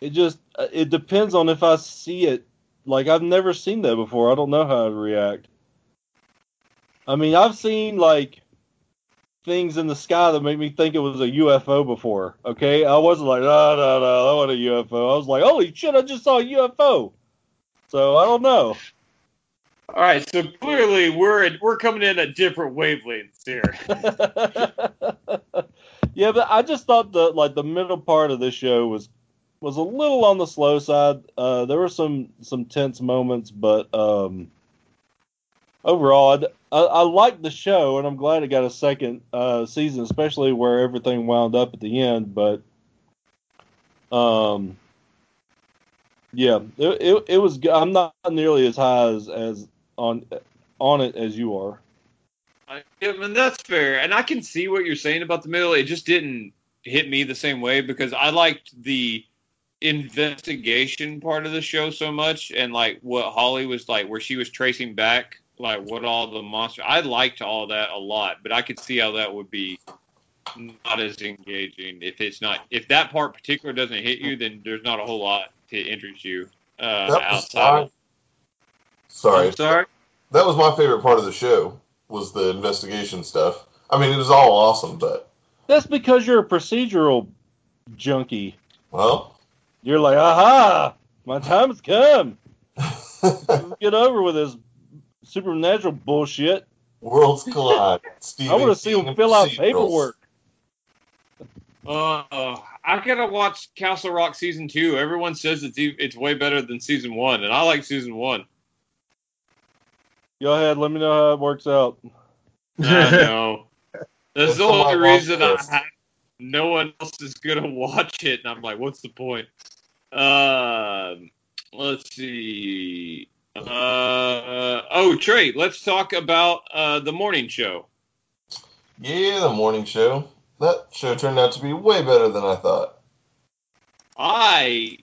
Speaker 2: it just it depends on if I see it. Like I've never seen that before. I don't know how I'd react. I mean, I've seen like things in the sky that make me think it was a UFO before. Okay, I wasn't like, no, no, no, that wasn't a UFO. I was like, holy shit, I just saw a UFO. So I don't know.
Speaker 1: All right, so clearly we're we're coming in at different wavelengths here.
Speaker 2: yeah, but I just thought the like the middle part of this show was was a little on the slow side. Uh, there were some some tense moments, but um, overall, I, I liked the show, and I'm glad it got a second uh, season, especially where everything wound up at the end. But um, yeah, it it, it was. I'm not nearly as high as, as on on it as you are.
Speaker 1: I, I mean, that's fair, and I can see what you're saying about the middle. It just didn't hit me the same way because I liked the investigation part of the show so much, and like what Holly was like, where she was tracing back like what all the monsters. I liked all that a lot, but I could see how that would be not as engaging if it's not if that part particular doesn't hit you, then there's not a whole lot to interest you uh, outside. of
Speaker 4: sorry,
Speaker 1: I'm sorry.
Speaker 4: that was my favorite part of the show was the investigation stuff. I mean, it was all awesome, but
Speaker 2: That's because you're a procedural junkie.
Speaker 4: well,
Speaker 2: You're like, aha, my time's come. Get over with this supernatural bullshit.
Speaker 4: worlds collide.
Speaker 2: I want to see him fill out paperwork.
Speaker 1: Uh, I gotta watch Castle Rock season two. Everyone says it's e- it's way better than season one, and I like season one.
Speaker 2: Go ahead, let me know how it works out.
Speaker 1: I know. That's
Speaker 4: That's
Speaker 1: the only reason I
Speaker 4: list.
Speaker 1: have. No one else is gonna watch it, and I'm like, what's the point? Um, let's see. Uh, oh, Trey, let's talk about uh the morning show.
Speaker 4: Yeah, the morning show. That show turned out to be way better than I thought.
Speaker 1: I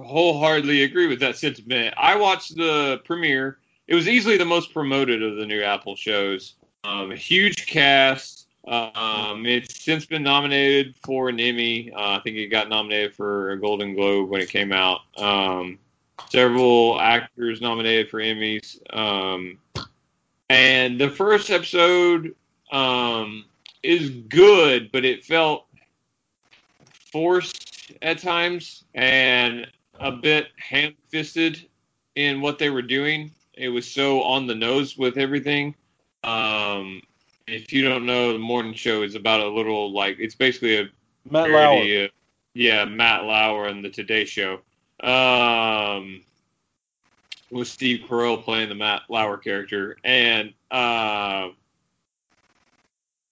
Speaker 1: wholeheartedly agree with that sentiment. I watched the premiere. It was easily the most promoted of the new Apple shows. Um, a huge cast. Um, it's since been nominated for an Emmy. Uh, I think it got nominated for a Golden Globe when it came out. Um, several actors nominated for Emmys. Um, and the first episode um, is good, but it felt forced at times and a bit ham fisted in what they were doing. It was so on the nose with everything. Um, if you don't know, the morning show is about a little like it's basically a
Speaker 2: Matt Lauer.
Speaker 1: of- yeah, Matt Lauer and the Today Show. Um, with Steve Carell playing the Matt Lauer character, and uh,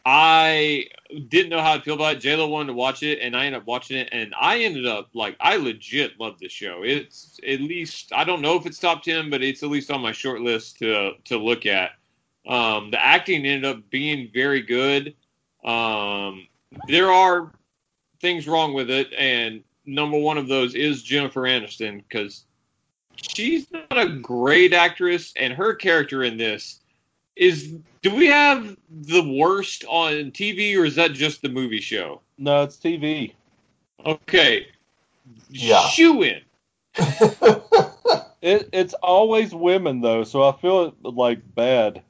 Speaker 1: I didn't know how to feel about it. Jayla wanted to watch it, and I ended up watching it, and I ended up like I legit love this show. It's at least I don't know if it's top ten, but it's at least on my short list to to look at. Um, the acting ended up being very good. Um, there are things wrong with it, and number one of those is Jennifer Aniston because she's not a great actress, and her character in this is. Do we have the worst on TV, or is that just the movie show?
Speaker 2: No, it's TV.
Speaker 1: Okay,
Speaker 4: Yeah.
Speaker 1: shoe in.
Speaker 2: It, it's always women though, so I feel it like bad.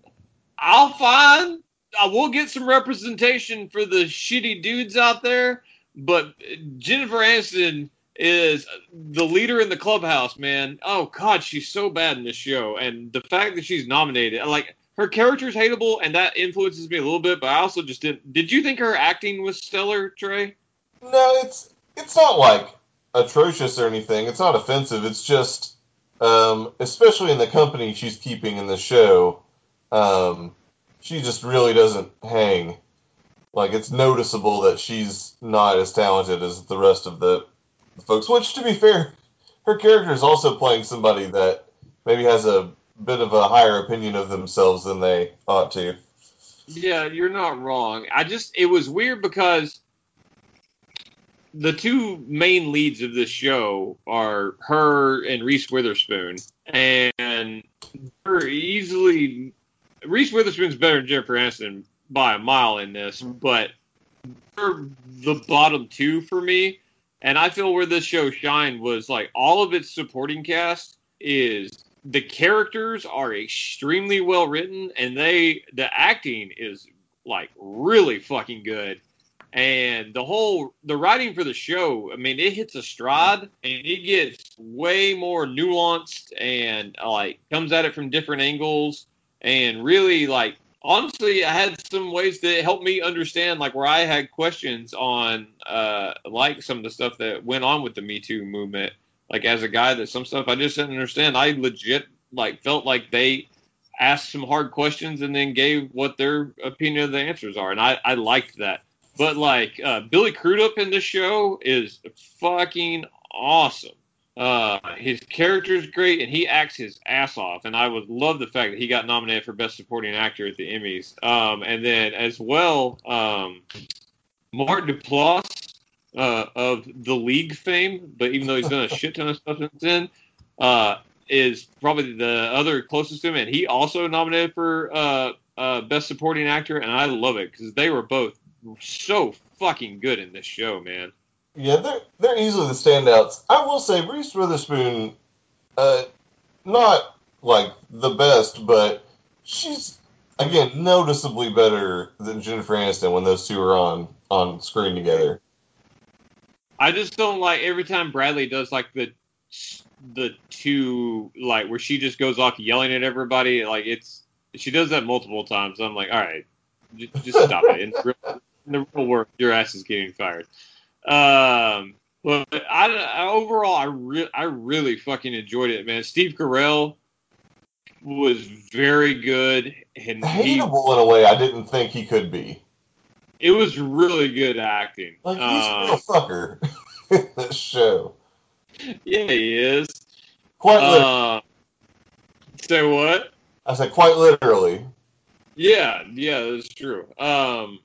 Speaker 1: I'll find. I will get some representation for the shitty dudes out there, but Jennifer Aniston is the leader in the clubhouse, man. Oh God, she's so bad in this show, and the fact that she's nominated, like her character's hateable, and that influences me a little bit. But I also just didn't. Did you think her acting was stellar, Trey?
Speaker 4: No, it's it's not like atrocious or anything. It's not offensive. It's just, um, especially in the company she's keeping in the show, um, she just really doesn't hang. Like it's noticeable that she's not as talented as the rest of the, the folks. Which, to be fair, her character is also playing somebody that maybe has a bit of a higher opinion of themselves than they ought to.
Speaker 1: Yeah, you're not wrong. I just it was weird because the two main leads of this show are her and Reese Witherspoon, and they're easily Reese Witherspoon's better than Jennifer Aniston by a mile in this, mm-hmm. but they're the bottom two for me. And I feel where this show shined was like all of its supporting cast is the characters are extremely well written and they the acting is like really fucking good and the whole the writing for the show i mean it hits a stride and it gets way more nuanced and like comes at it from different angles and really like honestly i had some ways that helped me understand like where i had questions on uh like some of the stuff that went on with the me too movement like as a guy that some stuff I just didn't understand. I legit like felt like they asked some hard questions and then gave what their opinion of the answers are, and I I liked that. But like uh, Billy Crudup in this show is fucking awesome. Uh, his character is great, and he acts his ass off. And I would love the fact that he got nominated for Best Supporting Actor at the Emmys. Um, and then as well, um, Mark Duplass uh, of the league fame, but even though he's done a shit ton of stuff since then, uh, is probably the other closest to him, and he also nominated for uh, uh, best supporting actor, and I love it because they were both so fucking good in this show, man.
Speaker 4: Yeah, they're they're easily the standouts. I will say Reese Witherspoon, uh, not like the best, but she's again noticeably better than Jennifer Aniston when those two are on on screen together.
Speaker 1: I just don't like every time Bradley does like the the two like where she just goes off yelling at everybody. Like it's she does that multiple times. I'm like, all right, just, just stop it. In the, real, in the real world, your ass is getting fired. Um, but I, I overall, I re- I really fucking enjoyed it, man. Steve Carell was very good and he,
Speaker 4: hateable in a way I didn't think he could be.
Speaker 1: it was really good acting.
Speaker 4: Like he's a
Speaker 1: Um,
Speaker 4: real fucker in this show.
Speaker 1: yeah, he is.
Speaker 4: Quite literally.
Speaker 1: Uh, say what?
Speaker 4: I said quite literally.
Speaker 1: Yeah, yeah, that's true. Um,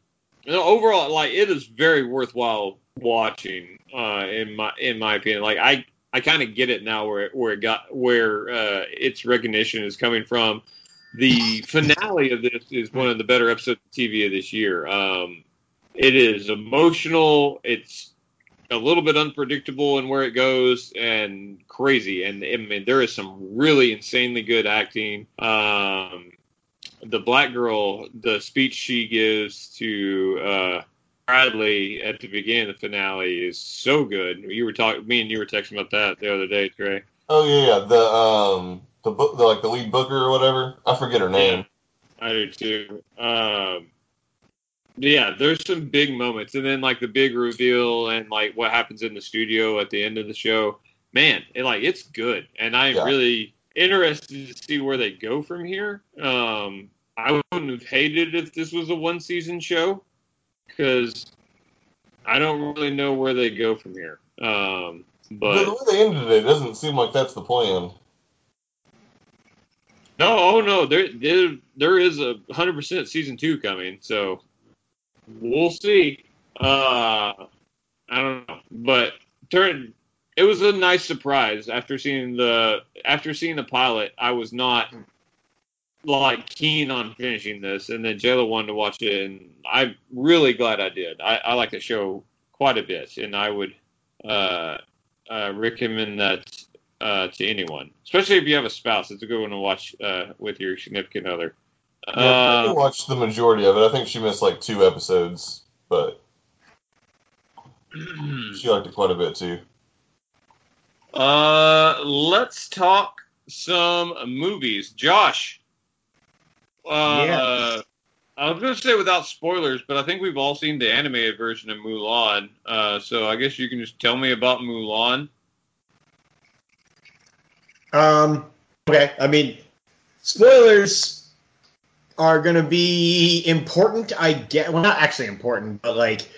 Speaker 1: you know, overall, like it is very worthwhile watching. Uh, in my in my opinion, like I I kind of get it now where it, where it got where uh, its recognition is coming from. The finale of this is one of the better episodes of TV of this year. Um, it is emotional. It's a little bit unpredictable in where it goes and crazy. And I mean, there is some really insanely good acting. Um, the black girl, the speech she gives to uh, Bradley at the beginning of the finale is so good. You were talking, me and you were texting about that the other day, Trey.
Speaker 4: Oh yeah, yeah. The um the book the, like the lead booker or whatever. I forget her name.
Speaker 1: I do too. Um, yeah, there's some big moments, and then like the big reveal and like what happens in the studio at the end of the show. Man, it like it's good, and I'm
Speaker 4: Yeah.
Speaker 1: really interested to see where they go from here. Um, I wouldn't have hated if this was a one season show because I don't really know where they go from here. Um,
Speaker 4: But the way they ended it, it doesn't seem like that's the plan.
Speaker 1: No, oh no, there there there is a hundred percent season two coming, so we'll see. Uh I don't know. But turn it was a nice surprise after seeing the after seeing the pilot, I was not like keen on finishing this and then Jayla wanted to watch it and I'm really glad I did. I, I like the show quite a bit and I would uh uh recommend that uh, to anyone, especially if you have a spouse. It's a good one to watch uh, with your significant other.
Speaker 4: Yeah, I
Speaker 1: Uh,
Speaker 4: watched the majority of it. I think she missed like two episodes, but she liked it quite a bit too.
Speaker 1: uh, let's talk some movies. Josh, uh,
Speaker 3: Yeah.
Speaker 1: I was going to say without spoilers, but I think we've all seen the animated version of Mulan. Uh, so I guess you can just tell me about Mulan.
Speaker 3: Um, okay, I mean, spoilers are going to be important. I get well, not actually important, but like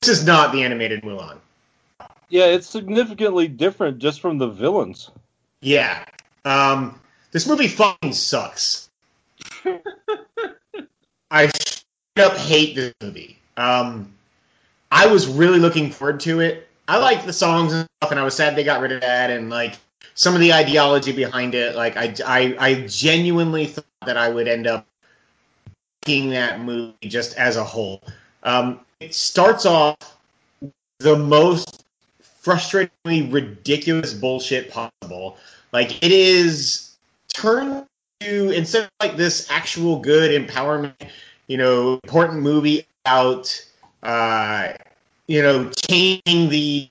Speaker 3: this is not the animated Mulan.
Speaker 2: Yeah, it's significantly different just from the villains.
Speaker 3: Yeah. Um, this movie fucking sucks. I up hate this movie. Um, I was really looking forward to it. I liked the songs and stuff, and I was sad they got rid of that, and like some of the ideology behind it. Like I, I, I genuinely thought that I would end up liking that movie just as a whole. Um, it starts off the most frustratingly ridiculous bullshit possible. Like it is turned instead of like this actual good empowerment, you know, important movie about uh, you know changing the,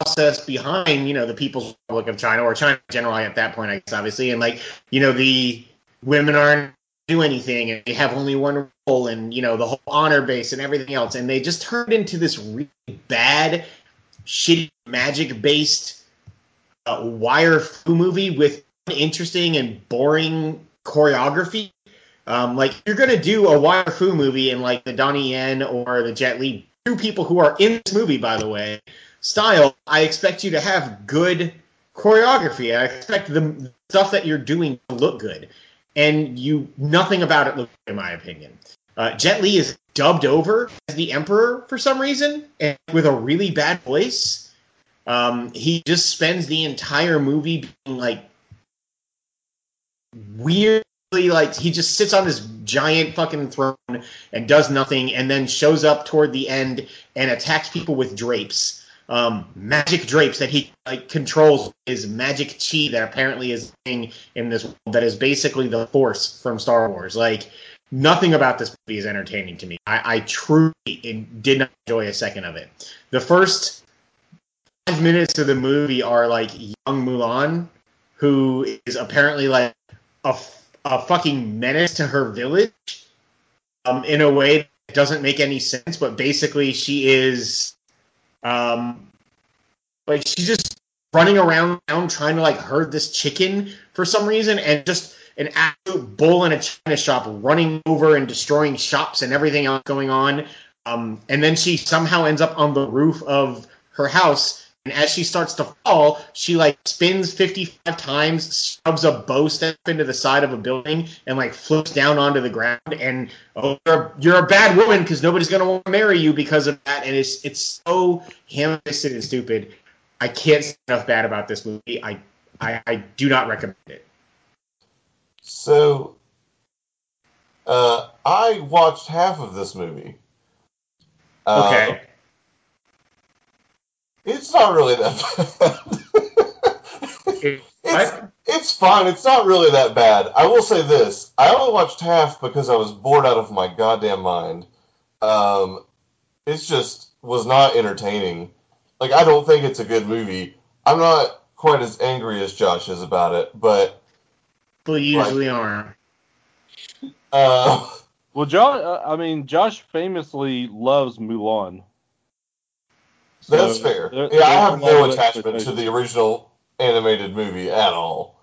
Speaker 3: process behind you know the People's Republic of China or China generally at that point, I guess obviously, and like you know the women aren't do anything and they have only one role and you know the whole honor base and everything else and they just turned into this really bad shitty magic based uh, wire movie with interesting and boring choreography um, like you're gonna do a wire fu movie in like the Donnie Yen or the Jet Li two people who are in this movie by the way style I expect you to have good choreography I expect the stuff that you're doing to look good and you nothing about it looks in my opinion. Uh, Jet Li is dubbed over as the Emperor for some reason, and with a really bad voice. Um, he just spends the entire movie being like weirdly like he just sits on this giant fucking throne and does nothing, and then shows up toward the end and attacks people with drapes um, magic drapes that he like controls his magic chi that apparently is in this world that is basically the force from Star Wars. Like nothing about this movie is entertaining to me. I, I truly did not enjoy a second of it. The first five minutes of the movie are like young Mulan, who is apparently like a, a fucking menace to her village, um, in a way that doesn't make any sense. But basically, she is um, like she's just running around trying to like herd this chicken for some reason, and just an absolute bull in a china shop running over and destroying shops and everything else going on. Um, and then she somehow ends up on the roof of her house. And as she starts to fall, she like spins 55 times, shoves a bo staff into the side of a building, and like flips down onto the ground. And oh, you're, you're a bad woman because nobody's gonna want to marry you because of that. And it's it's so ham-fisted and stupid. I can't say enough bad about this movie. I I, I do not recommend it.
Speaker 4: So, uh, I watched half of this movie.
Speaker 3: Okay.
Speaker 4: It's not really that bad. it's, it's fine. It's not really that bad. I will say this: I only watched half because I was bored out of my goddamn mind. Um, it's just was not entertaining. Like I don't think it's a good movie. I'm not quite as angry as Josh is about it, but
Speaker 3: we usually like, are.
Speaker 4: Uh,
Speaker 2: well, Josh, I mean, Josh famously loves Mulan.
Speaker 4: So That's fair. There, yeah, I have no attachment to the original animated movie at all.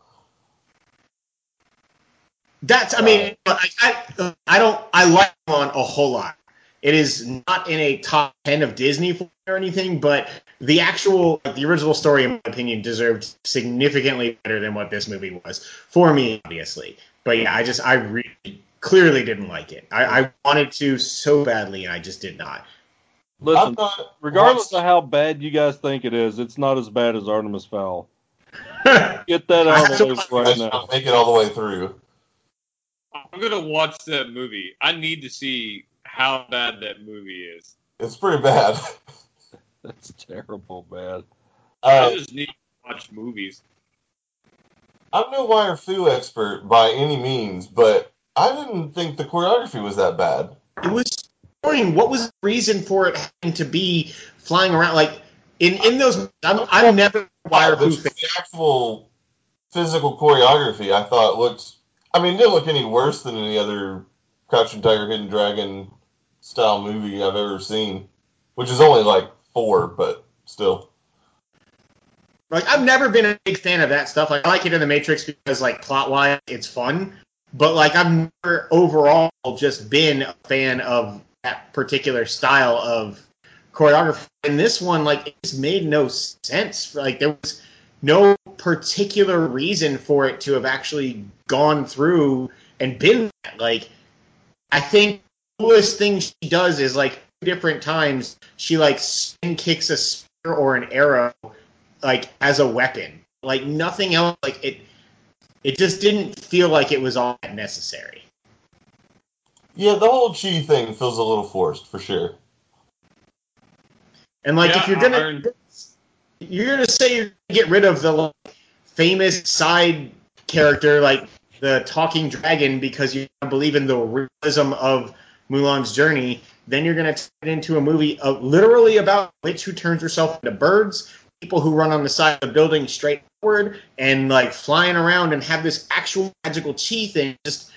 Speaker 3: That's, I mean, uh, I, I, I don't, I like Mulan a whole lot. It is not in a top ten of Disney or anything, but the actual, the original story, in my opinion, deserved significantly better than what this movie was for me, obviously. But yeah, I just, I really clearly didn't like it. I, I wanted to so badly, and I just did not.
Speaker 2: Listen, regardless of how bad you guys think it is, it's not as bad as Artemis Fowl. Get that out of the way right now.
Speaker 4: Make it all the way through.
Speaker 1: I'm gonna watch that movie. I need to see how bad that movie is.
Speaker 4: It's pretty bad.
Speaker 2: That's terrible, man.
Speaker 1: Uh, I just need to watch movies.
Speaker 4: I'm no wire fu expert by any means, but I didn't think the choreography was that bad.
Speaker 3: It was What was the reason for it having to be flying around? Like in in those, I'm I'm never wire fu.
Speaker 4: The actual physical choreography, I thought looked. I mean, it didn't look any worse than any other Crouching Tiger, Hidden Dragon style movie I've ever seen, which is only like four, but still.
Speaker 3: Like I've never been a big fan of that stuff. Like I like it in the Matrix because like plot wise it's fun, but like I've never overall just been a fan of that particular style of choreography. And this one, like, it just made no sense. Like there was no particular reason for it to have actually gone through and been like. I think the coolest thing she does is like different times she like spin kicks a spear or an arrow like as a weapon. Like nothing else. Like it, it just didn't feel like it was all that necessary.
Speaker 4: Yeah, the whole chi thing feels a little forced for sure.
Speaker 3: And like
Speaker 1: Yeah,
Speaker 3: if you're gonna
Speaker 1: Iron-
Speaker 3: you're gonna say you're gonna get rid of the like, famous side character like the talking dragon because you believe in the realism of Mulan's journey, then you're gonna turn it into a movie of, literally about a witch who turns herself into birds, people who run on the side of the building straight forward and like flying around and have this actual magical chi thing. Just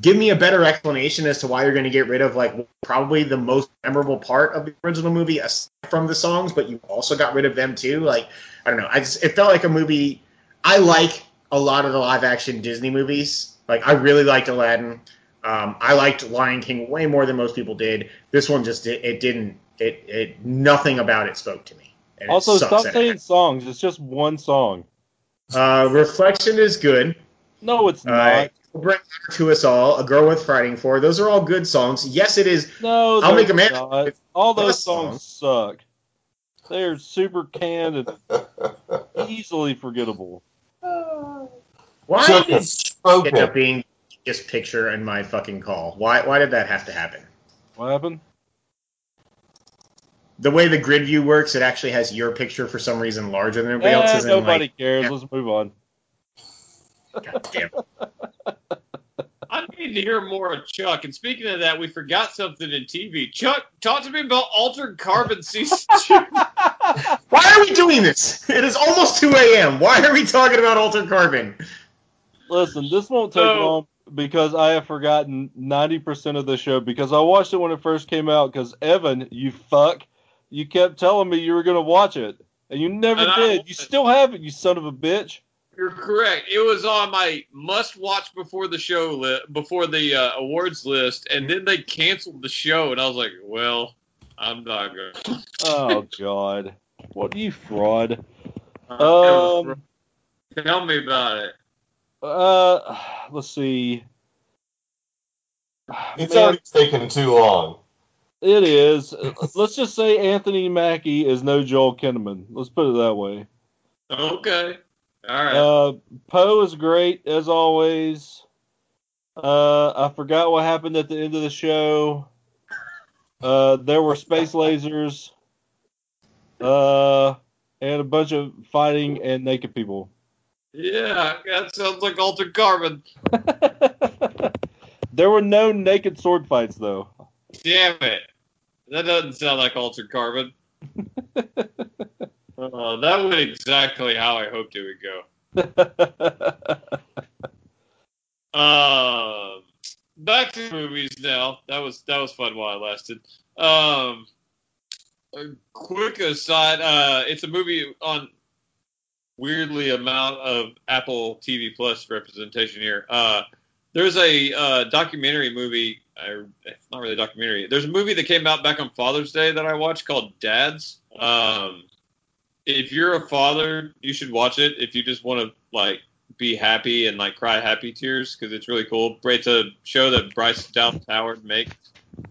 Speaker 3: give me a better explanation as to why you're going to get rid of like probably the most memorable part of the original movie aside from the songs, but you also got rid of them too. Like I don't know, I just it felt like a movie. I like a lot of the live action Disney movies. Like I really liked Aladdin. Um, I liked Lion King way more than most people did. This one just it, it didn't. It it nothing about it spoke to me. And
Speaker 2: Also, stop
Speaker 3: that it
Speaker 2: saying songs. It's just one song.
Speaker 3: uh, Reflection is good.
Speaker 2: No, it's
Speaker 3: Uh,
Speaker 2: not.
Speaker 3: Bring Honor to us all. A girl worth fighting for. Those are all good songs. Yes, it is.
Speaker 2: No,
Speaker 3: I'll make a man-
Speaker 2: not. All those songs suck. They're super canned and easily forgettable.
Speaker 3: Why
Speaker 4: Chuck
Speaker 3: did
Speaker 4: is
Speaker 3: it end up being just picture in my fucking call? Why why did that have to happen?
Speaker 2: What happened?
Speaker 3: The way the grid view works, it actually has your picture for some reason larger than everybody
Speaker 2: Eh,
Speaker 3: else's. and,
Speaker 2: nobody
Speaker 3: like,
Speaker 2: cares.
Speaker 3: yeah.
Speaker 2: Let's move on.
Speaker 3: God damn it.
Speaker 1: I need to hear more of Chuck. And speaking of that, we forgot something in TV. Chuck, talk to me about Altered Carbon season two.
Speaker 3: Why are we doing this? It is almost 2 a.m. Why are we talking about Altered Carbon?
Speaker 2: Listen, this won't take
Speaker 1: So-
Speaker 2: long because I have forgotten 90% of the show because I watched it when it first came out because Evan, you fuck, you kept telling me you were going to watch it. And you never
Speaker 1: And I
Speaker 2: did. You still haven't, you son of a bitch.
Speaker 1: You're correct. It was on my must-watch before the show li- before the uh, awards list, and then they canceled the show, and I was like, "Well, I'm not going."
Speaker 2: Oh, God. What you fraud? Um,
Speaker 1: Tell me about it.
Speaker 2: uh, let's see.
Speaker 4: It's
Speaker 2: Man,
Speaker 4: already taken too long.
Speaker 2: It is. Let's just say Anthony Mackie is no Joel Kinnaman. Let's put it that way.
Speaker 1: Okay. All right.
Speaker 2: Uh, Poe is great as always. Uh, I forgot what happened at the end of the show. Uh, there were space lasers. Uh, and a bunch of fighting and naked people.
Speaker 1: yeah, that sounds like Altered Carbon.
Speaker 2: there were no naked sword fights though.
Speaker 1: Damn it. That doesn't sound like Altered Carbon. Uh, that went exactly how I hoped it would go. Um, back to movies now. That was that was fun while it lasted. Um, a quick aside. Uh, it's a movie on weirdly amount of Apple TV Plus representation here. Uh, there's a uh, documentary movie. I, it's not really a documentary. There's a movie that came out back on Father's Day that I watched called Dads. Um, if you're a father, you should watch it. If you just want to like be happy and like cry happy tears because it's really cool. It's a show that Bryce Dallas Howard makes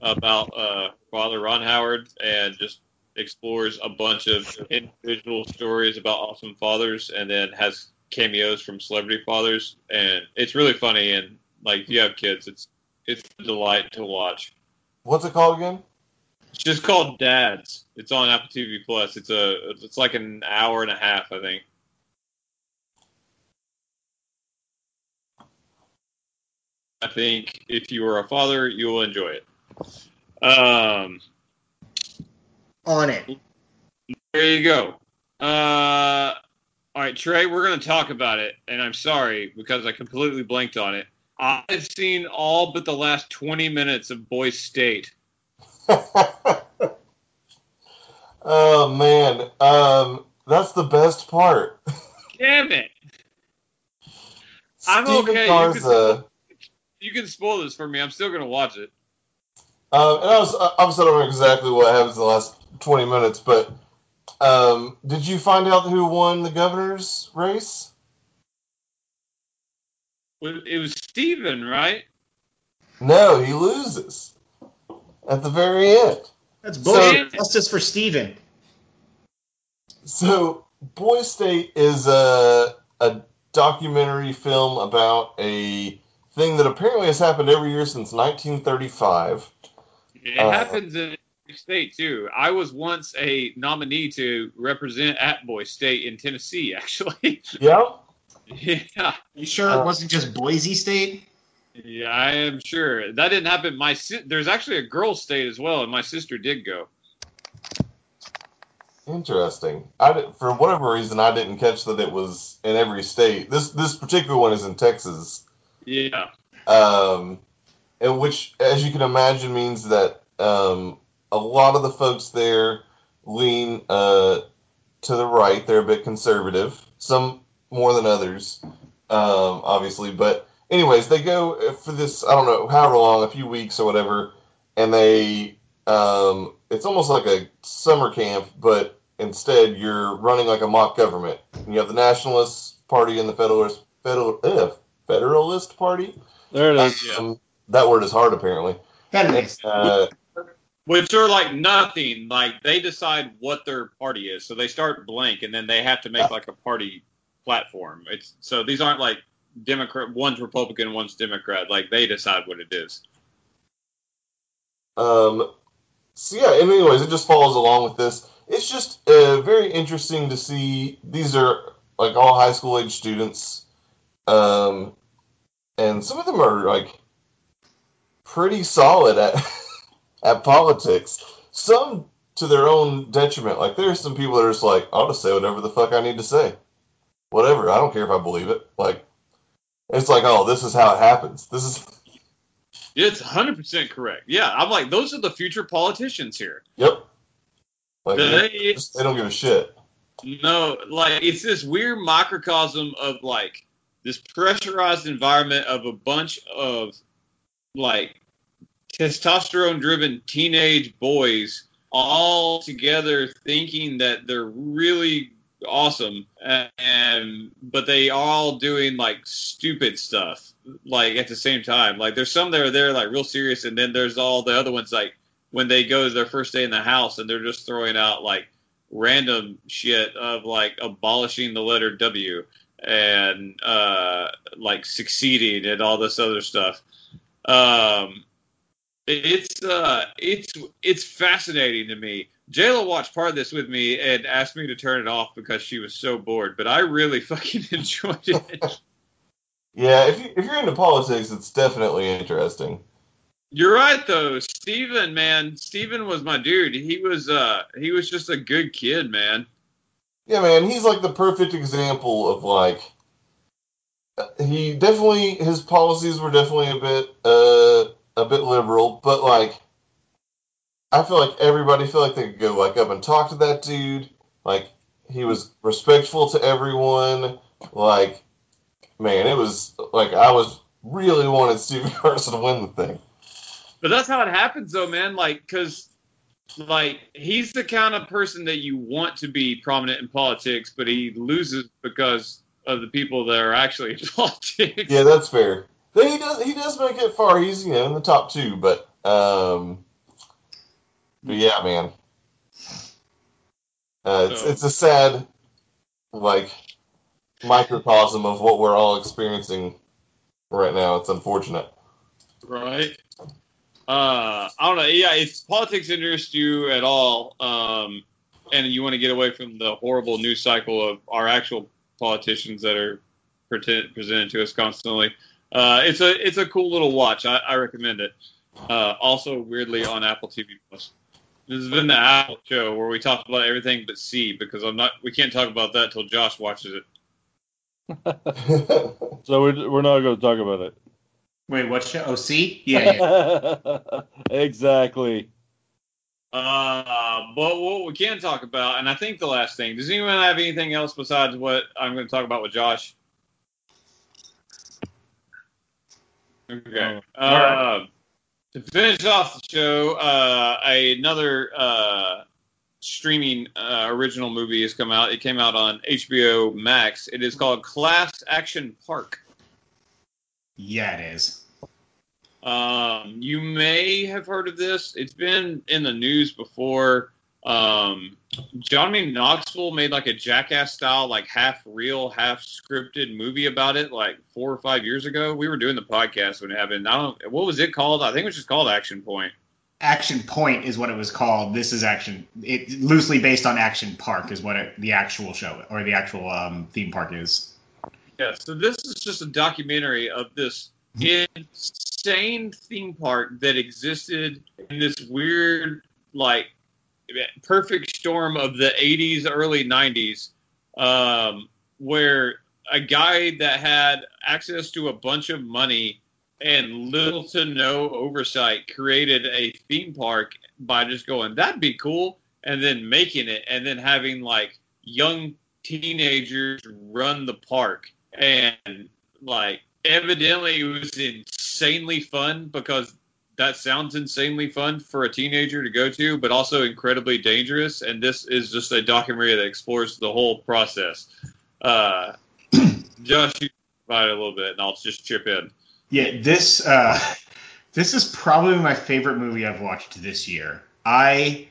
Speaker 1: about uh, father Ron Howard and just explores a bunch of individual stories about awesome fathers and then has cameos from celebrity fathers and it's really funny and like if you have kids it's it's a delight to watch.
Speaker 4: What's it called again?
Speaker 1: It's just called Dads. It's on Apple TV Plus. It's a it's like an hour and a half, I think. I think if you are a father, you will enjoy it. Um,
Speaker 3: On it.
Speaker 1: there you go. Uh, all right, Trey, we're going to talk about it, and I'm sorry because I completely blanked on it. I've seen all but the last 20 minutes of Boys State.
Speaker 4: oh man, um, that's the best part.
Speaker 1: Damn it! I'm okay, you
Speaker 4: Garza.
Speaker 1: You can spoil this for me. I'm still going to watch it.
Speaker 4: Um, and I was obviously I don't know exactly what happens in the last twenty minutes, but um, did you find out who won the governor's race?
Speaker 1: Well, It was Steven, right?
Speaker 4: No, he loses. At the very end.
Speaker 3: That's
Speaker 4: So-
Speaker 3: bullshit. Justice for Steven.
Speaker 4: So, Boy State is a a documentary film about a thing that apparently has happened every year since 1935.
Speaker 1: It
Speaker 4: Uh,
Speaker 1: happens in state too. I was once a nominee to represent at Boy State in Tennessee, actually.
Speaker 4: Yeah.
Speaker 1: yeah,
Speaker 3: You sure
Speaker 4: Uh,
Speaker 3: it wasn't just Boise State?
Speaker 1: Yeah, I am sure that didn't happen. My si- there's actually a girls' state as well, and my sister did go.
Speaker 4: Interesting. I di- for whatever reason I didn't catch that it was in every state. This this particular one is in Texas.
Speaker 1: Yeah,
Speaker 4: um, and which, as you can imagine, means that um, a lot of the folks there lean uh, to the right. They're a bit conservative, some more than others, um, obviously. But, anyways, they go for this, I don't know, however long, a few weeks or whatever, and they, um, it's almost like a summer camp, but instead you're running like a mock government. And you have the Nationalist Party and the Federalist, Federal, ugh, Federalist Party.
Speaker 2: There it is.
Speaker 1: Yeah.
Speaker 4: Um, that word is hard, apparently.
Speaker 3: That makes
Speaker 4: Uh,
Speaker 1: which are like nothing. Like they decide what their party is, so they start blank, and then they have to make like a party platform. It's so these aren't like Democrat. One's Republican, one's Democrat. Like they decide what it is.
Speaker 4: um, so yeah. And anyways, it just follows along with this. It's just uh, very interesting to see. These are like all high school age students, um, and some of them are like pretty solid at at politics. Some to their own detriment. Like there's some people that are just like, I'll just say whatever the fuck I need to say. Whatever. I don't care if I believe it. Like it's like, oh, this is how it happens. This is
Speaker 1: It's 100% correct. Yeah, I'm like, those are the future politicians here.
Speaker 4: Yep. Like they,
Speaker 1: They,
Speaker 4: they don't give a shit.
Speaker 1: no, like, it's this weird microcosm of, like, this pressurized environment of a bunch of, like, testosterone driven teenage boys all together thinking that they're really awesome and but they all doing like stupid stuff like at the same time. Like there's some that are there like real serious and then there's all the other ones like when they go to their first day in the house and they're just throwing out like random shit of like abolishing the letter w and uh like succeeding and all this other stuff. Um it's uh it's it's fascinating to me Jayla watched part of this with me and asked me to turn it off because she was so bored, but I really fucking enjoyed it.
Speaker 4: Yeah, if you if you're into politics, it's definitely interesting.
Speaker 1: You're right though, Steven, man. Steven was my dude. He was uh he was just a good kid, man.
Speaker 4: Yeah, man, he's like the perfect example of like he definitely his policies were definitely a bit uh a bit liberal, but like I feel like everybody felt like they could go like up and talk to that dude. Like he was respectful to everyone. Like man, it was like I was really wanted Steven Garza to win the thing.
Speaker 1: But that's how it happens though, man. Like cuz like he's the kind of person that you want to be prominent in politics, but he loses because of the people that are actually in politics.
Speaker 4: Yeah, that's fair. Then he does he does make it far. He's you know in the top two, but um, but yeah, man. Uh, it's
Speaker 1: So-
Speaker 4: it's a sad like microcosm of what we're all experiencing right now. It's unfortunate.
Speaker 1: Right. Uh, I don't know. Yeah, if politics interests you at all, um, and you want to get away from the horrible news cycle of our actual politicians that are pretend, presented to us constantly, uh, it's a it's a cool little watch. I, I recommend it. Uh, also, weirdly on Apple TV Plus. This has been the Apple show where we talk about everything but C because I'm not. We can't talk about that till Josh watches it.
Speaker 2: So we're, we're not going to talk about it.
Speaker 3: Wait, what show? OC? Yeah, yeah.
Speaker 2: exactly.
Speaker 1: Uh, but what we can talk about, and I think the last thing, does anyone have anything else besides what I'm going to talk about with Josh? Okay.
Speaker 3: Oh, all right.
Speaker 1: Uh, to finish off the show, uh, another uh, streaming uh, original movie has come out. It came out on HBO Max. It is called Class Action Park.
Speaker 3: yeah, it is.
Speaker 1: Um, you may have heard of this. It's been in the news before. Um, Johnny Knoxville made like a jackass style, like half real, half scripted movie about it, like four or five years ago. We were doing the podcast when it happened. I don't. What was it called? I think it was just called Action Point.
Speaker 3: Action Point is what it was called. This is Action. It loosely based on Action Park is what it, the actual show or the actual um, theme park is.
Speaker 1: Yeah. So this is just a documentary of this insane theme park that existed in this weird, like, perfect storm of the 80s, early 90s, um, where a guy that had access to a bunch of money and little to no oversight created a theme park by just going, that'd be cool, and then making it, and then having like young teenagers run the park. And like, evidently, it was insanely fun because that sounds insanely fun for a teenager to go to, but also incredibly dangerous. And this is just a documentary that explores the whole process. Uh, Josh, you provide a little bit, and I'll just chip in.
Speaker 3: Yeah, this uh, this is probably my favorite movie I've watched this year. I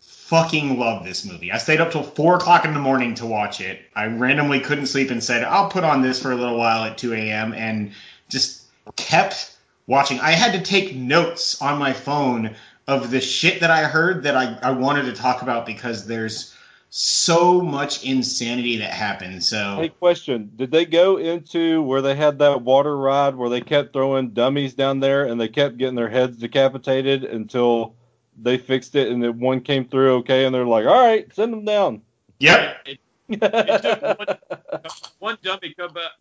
Speaker 3: fucking love this movie. I stayed up till four o'clock in the morning to watch it. I randomly couldn't sleep and said, I'll put on this for a little while at 2 a.m. and just kept watching. I had to take notes on my phone of the shit that I heard that I, I wanted to talk about because there's so much insanity that happened. So
Speaker 2: Hey, question: Did they go into where they had that water ride where they kept throwing dummies down there and they kept getting their heads decapitated until they fixed it and then one came through okay and they're like, all right, send them down.
Speaker 3: Yep.
Speaker 1: One dummy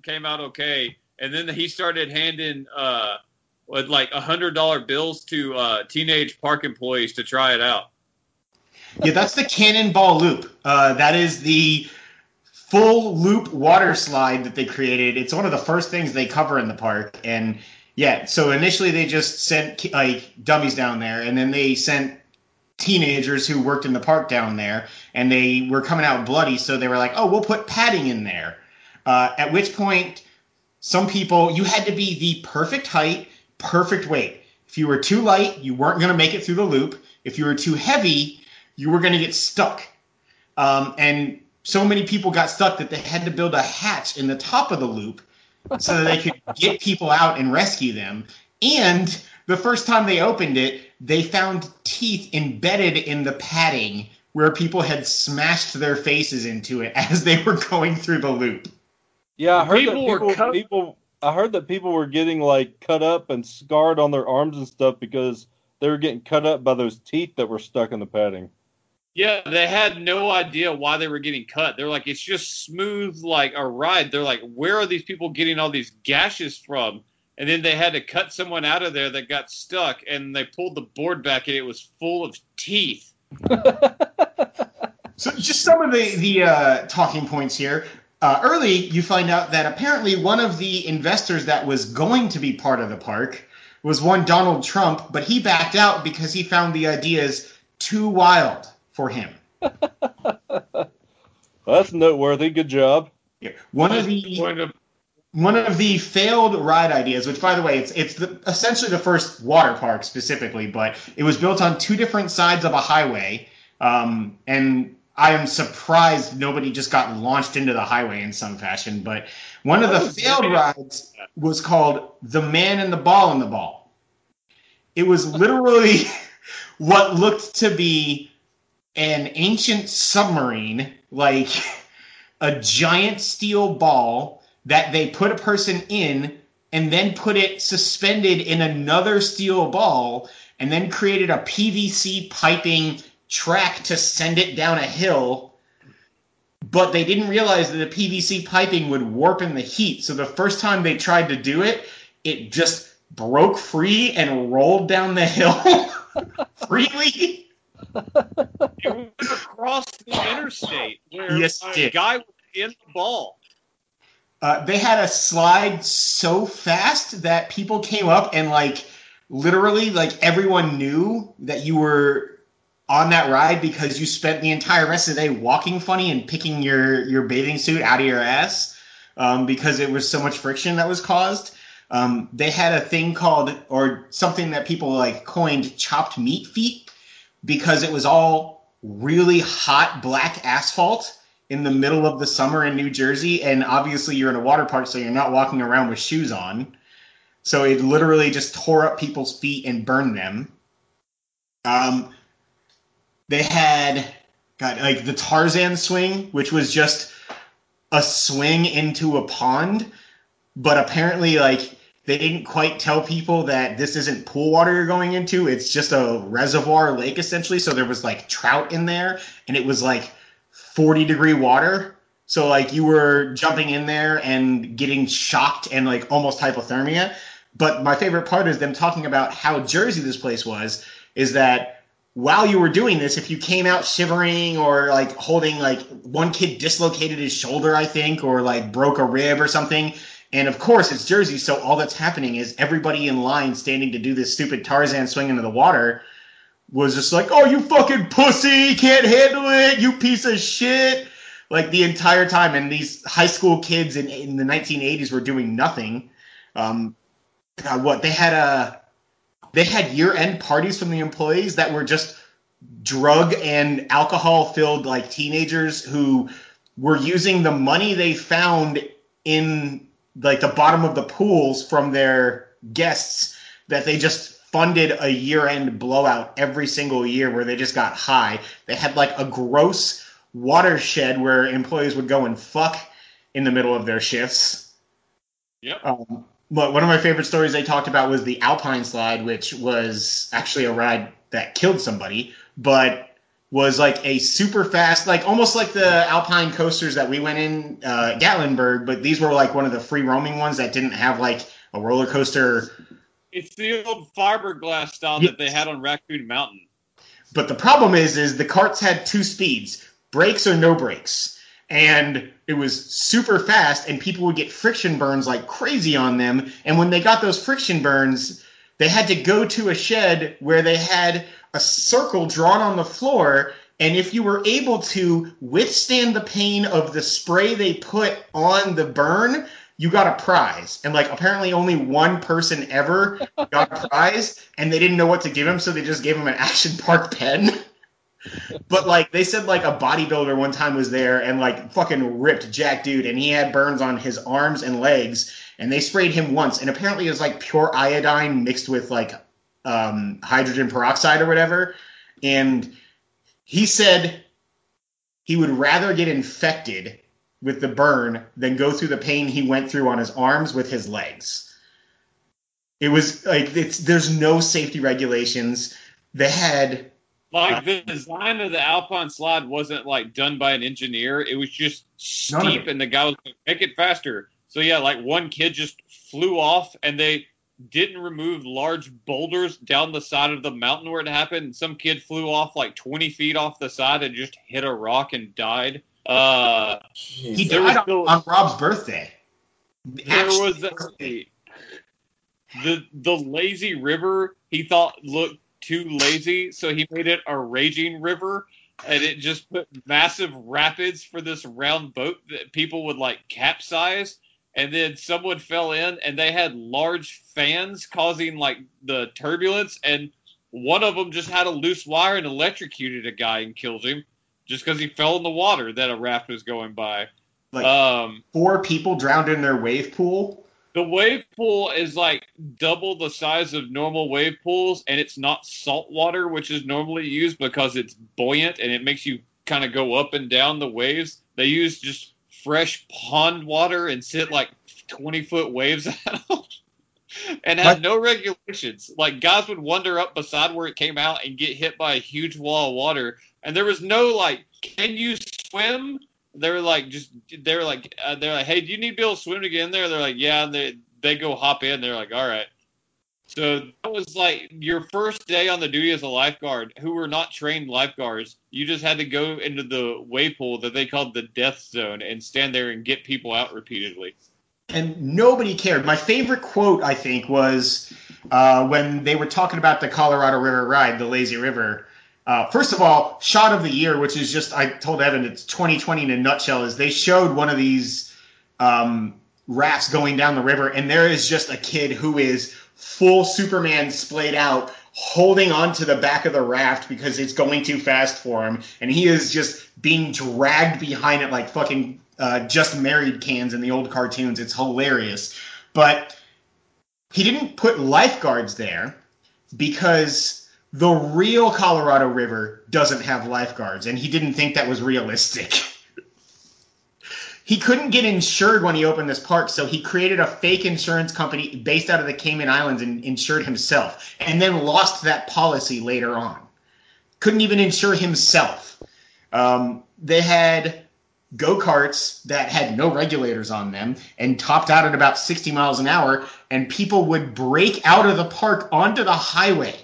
Speaker 1: came out okay, and then he started handing uh, with like a hundred dollar bills to uh, teenage park employees to try it out.
Speaker 3: yeah, that's the Cannonball Loop. Uh, that is the full loop water slide that they created. It's one of the first things they cover in the park. And yeah, so initially they just sent like dummies down there, and then they sent teenagers who worked in the park down there, and they were coming out bloody. So they were like, "Oh, we'll put padding in there." Uh, at which point, some people you had to be the perfect height, perfect weight. If you were too light, you weren't going to make it through the loop. If you were too heavy, you were going to get stuck. Um, and so many people got stuck that they had to build a hatch in the top of the loop so that they could get people out and rescue them. And the first time they opened it, they found teeth embedded in the padding where people had smashed their faces into it as they were going through the loop.
Speaker 2: Yeah, I heard
Speaker 1: People were
Speaker 2: that people,
Speaker 1: cut-
Speaker 2: people. I heard that people were getting like cut up and scarred on their arms and stuff because they were getting cut up by those teeth that were stuck in the padding.
Speaker 1: Yeah, they had no idea why they were getting cut. They're like, it's just smooth like a ride. They're like, where are these people getting all these gashes from? And then they had to cut someone out of there that got stuck, and they pulled the board back, and it was full of teeth.
Speaker 3: So just some of the the uh, talking points here. Uh, early, you find out that apparently one of the investors that was going to be part of the park was one Donald Trump, but he backed out because he found the ideas too wild for him.
Speaker 2: That's noteworthy. Good job.
Speaker 3: Yeah. One of the one of the failed ride ideas, which by the way, it's it's the, essentially the first water park specifically, but it was built on two different sides of a highway, um, and I am surprised nobody just got launched into the highway in some fashion. But one of the oh, failed rides was called the Man and the Ball in the Ball. It was literally what looked to be an ancient submarine, like a giant steel ball that they put a person in and then put it suspended in another steel ball and then created a PVC piping track to send it down a hill. But they didn't realize that the PVC piping would warp in the heat. So the first time they tried to do it, it just broke free and rolled down the hill freely.
Speaker 1: it went across the interstate where
Speaker 3: Yes,
Speaker 1: a guy was in the ball.
Speaker 3: Uh, they had a slide so fast that people came up and like literally like everyone knew that you were on that ride because you spent the entire rest of the day walking funny and picking your your bathing suit out of your ass um, because it was so much friction that was caused. Um, they had a thing called, or something that people like coined, chopped meat feet, because it was all really hot black asphalt in the middle of the summer in New Jersey, and obviously you're in a water park, so you're not walking around with shoes on. So it literally just tore up people's feet and burned them. Um, they had got like the Tarzan swing, which was just a swing into a pond, but apparently like they didn't quite tell people that this isn't pool water you're going into. It's just a reservoir lake essentially. So there was like trout in there, and it was like 40 degree water. So like you were jumping in there and getting shocked and like almost hypothermia. But my favorite part is them talking about how Jersey this place was. Is that while you were doing this, if you came out shivering or like holding like one kid dislocated his shoulder, I think, or like broke a rib or something. And of course, it's Jersey, so all that's happening is everybody in line standing to do this stupid Tarzan swing into the water was just like, "Oh, you fucking pussy, can't handle it, you piece of shit." Like the entire time, and these high school kids in, in the 1980s were doing nothing. Um, God, what they had a they had year end parties from the employees that were just drug and alcohol filled like teenagers who were using the money they found in like the bottom of the pools from their guests that they just funded a year end blowout every single year where they just got high. They had like a gross watershed where employees would go and fuck in the middle of their shifts.
Speaker 1: Yep.
Speaker 3: Um, but one of my favorite stories they talked about was the Alpine slide, which was actually a ride that killed somebody, but was like a super fast, like almost like the Alpine coasters that we went in uh, Gatlinburg, but these were like one of the free roaming ones that didn't have like a roller coaster.
Speaker 1: It's the old fiberglass style
Speaker 3: Yeah.
Speaker 1: that they had on Raccoon Mountain.
Speaker 3: But the problem is, is the carts had two speeds, brakes or no brakes, and it was super fast, and people would get friction burns like crazy on them. And when they got those friction burns, they had to go to a shed where they had a circle drawn on the floor. And if you were able to withstand the pain of the spray they put on the burn, you got a prize. And like apparently only one person ever got a prize, and they didn't know what to give him, so they just gave him an Action Park pen. but like they said, like a bodybuilder one time was there and like fucking ripped Jack dude, and he had burns on his arms and legs, and they sprayed him once, and apparently it was like pure iodine mixed with like um, hydrogen peroxide or whatever, and he said he would rather get infected with the burn than go through the pain he went through on his arms with his legs. It was like it's there's no safety regulations. They had
Speaker 1: Like the design of the Alpine slide wasn't like done by an engineer. It was just steep, and the guy was like, make it faster. So yeah, like one kid just flew off, and they didn't remove large boulders down the side of the mountain where it happened. Some kid flew off like 20 feet off the side and just hit a rock and died. Uh,
Speaker 3: he died on,
Speaker 1: still-
Speaker 3: on Rob's birthday.
Speaker 1: there
Speaker 3: Actually,
Speaker 1: was a, the the lazy river he thought looked too lazy, so he made it a raging river, and it just put massive rapids for this round boat that people would like capsize. And then someone fell in, and they had large fans causing like the turbulence, and one of them just had a loose wire and electrocuted a guy and killed him just because he fell in the water that a raft was going by.
Speaker 3: Like-
Speaker 1: um,
Speaker 3: four people drowned in their wave pool.
Speaker 1: The wave pool is like double the size of normal wave pools, and it's not salt water, which is normally used because it's buoyant and it makes you kind of go up and down the waves. They use just fresh pond water and sit like 20 foot waves them and have
Speaker 3: But-
Speaker 1: no regulations. Like guys would wander up beside where it came out and get hit by a huge wall of water, and there was no like, can you swim? They were like, just they were like, uh, they're like, hey, do you need to be able to swim to get in there? They're like, yeah. And they they go hop in. They're like, all right. So that was like your first day on the duty as a lifeguard, who were not trained lifeguards. You just had to go into the wave pool that they called the death zone and stand there and get people out repeatedly.
Speaker 3: and nobody cared. My favorite quote, I think, was uh, when they were talking about the Colorado River ride, the Lazy River. Uh, first of all, shot of the year, which is just I told Evan it's 2020 in a nutshell, is they showed one of these um, rafts going down the river, and there is just a kid who is full Superman splayed out, holding onto the back of the raft because it's going too fast for him, and he is just being dragged behind it like fucking uh, just married cans in the old cartoons. It's hilarious, but he didn't put lifeguards there because the real Colorado River doesn't have lifeguards, and he didn't think that was realistic. he couldn't get insured when he opened this park, so he created a fake insurance company based out of the Cayman Islands and insured himself, and then lost that policy later on. Couldn't even insure himself. Um, they had go karts that had no regulators on them and topped out at about 60 miles an hour, and people would break out of the park onto the highway.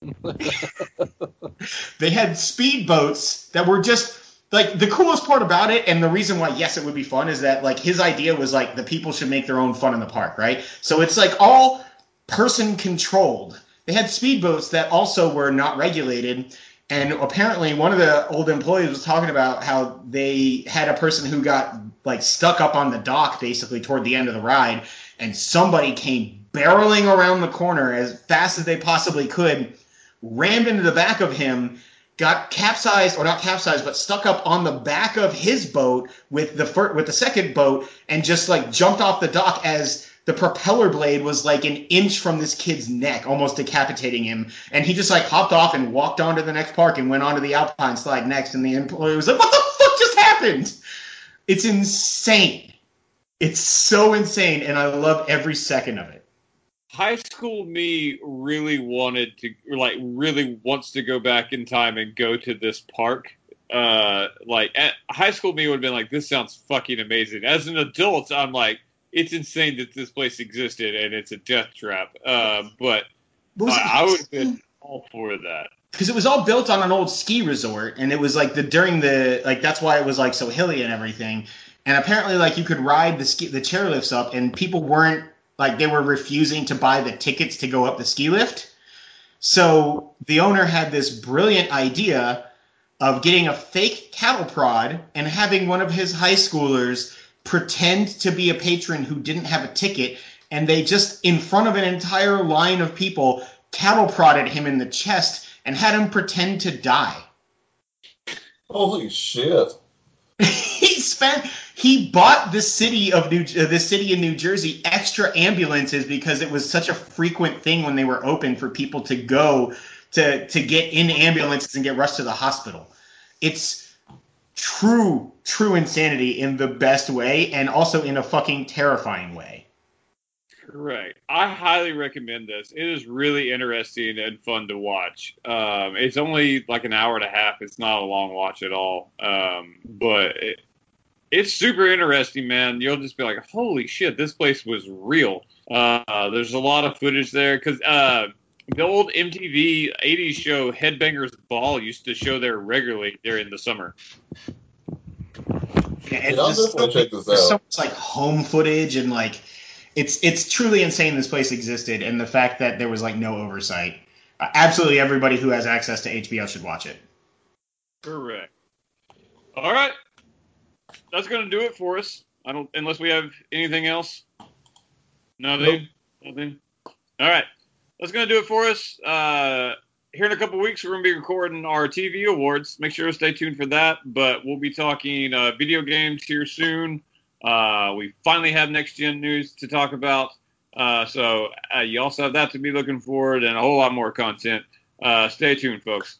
Speaker 3: they had speedboats that were just like the coolest part about it and the reason why yes it would be fun is that like his idea was like the people should make their own fun in the park right? So it's like all person controlled they had speedboats that also were not regulated and apparently one of the old employees was talking about how they had a person who got like stuck up on the dock basically toward the end of the ride and somebody came barreling around the corner as fast as they possibly could rammed into the back of him got capsized or not capsized but stuck up on the back of his boat with the fir- with the second boat and just like jumped off the dock as the propeller blade was like an inch from this kid's neck, almost decapitating him. And he just like hopped off and walked on to the next park and went on to the Alpine slide next. And the employee was like, "What the fuck just happened?" It's insane. It's so insane, and I love every second of it.
Speaker 1: High school me really wanted to, like, really wants to go back in time and go to this park. Uh, like, at, high school me would have been like, this sounds fucking amazing. As an adult, I'm like, it's insane that this place existed and it's a death trap. Uh, but I, I would have been all for that
Speaker 3: because it was all built on an old ski resort and it was like the during the like that's why it was like so hilly and everything and apparently like you could ride the ski the chairlifts up and people weren't like they were refusing to buy the tickets to go up the ski lift so the owner had this brilliant idea of getting a fake cattle prod and having one of his high schoolers pretend to be a patron who didn't have a ticket and they just in front of an entire line of people cattle prodded him in the chest and had him pretend to die.
Speaker 4: Holy shit!
Speaker 3: he spent he bought the city of New uh, the city in New Jersey extra ambulances because it was such a frequent thing when they were open for people to go to to get in ambulances and get rushed to the hospital. It's true true insanity in the best way and also in a fucking terrifying way.
Speaker 1: Correct. I highly recommend this. It is really interesting and fun to watch. Um, it's only like an hour and a half. It's not a long watch at all. Um, but it, it's super interesting, man. You'll just be like, holy shit, this place was real. Uh, there's a lot of footage there because uh, the old MTV 80s show Headbangers Ball used to show there regularly during the summer.
Speaker 3: Yeah, it's just,
Speaker 4: check this
Speaker 3: there's so much like home footage and like it's it's truly insane this place existed and the fact that there was like no oversight. Uh, absolutely everybody who has access to HBO should watch it.
Speaker 1: Correct. All right. That's going to do it for us. I don't unless we have anything else. Nothing. Nothing. All right. That's going to do it for us. Uh, here in a couple weeks, we're going to be recording our TV awards. Make sure to stay tuned for that. But we'll be talking uh, video games here soon. Uh, we finally have next gen news to talk about. Uh, so uh, you also have that to be looking forward and a whole lot more content. Uh, stay tuned, folks.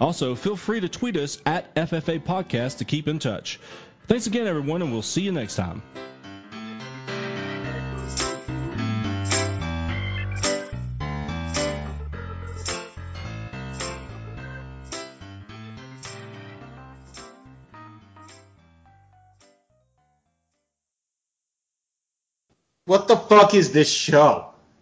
Speaker 5: Also, feel free to tweet us at FFA Podcast to keep in touch. Thanks again, everyone, and we'll see you next time.
Speaker 3: What the fuck is this show?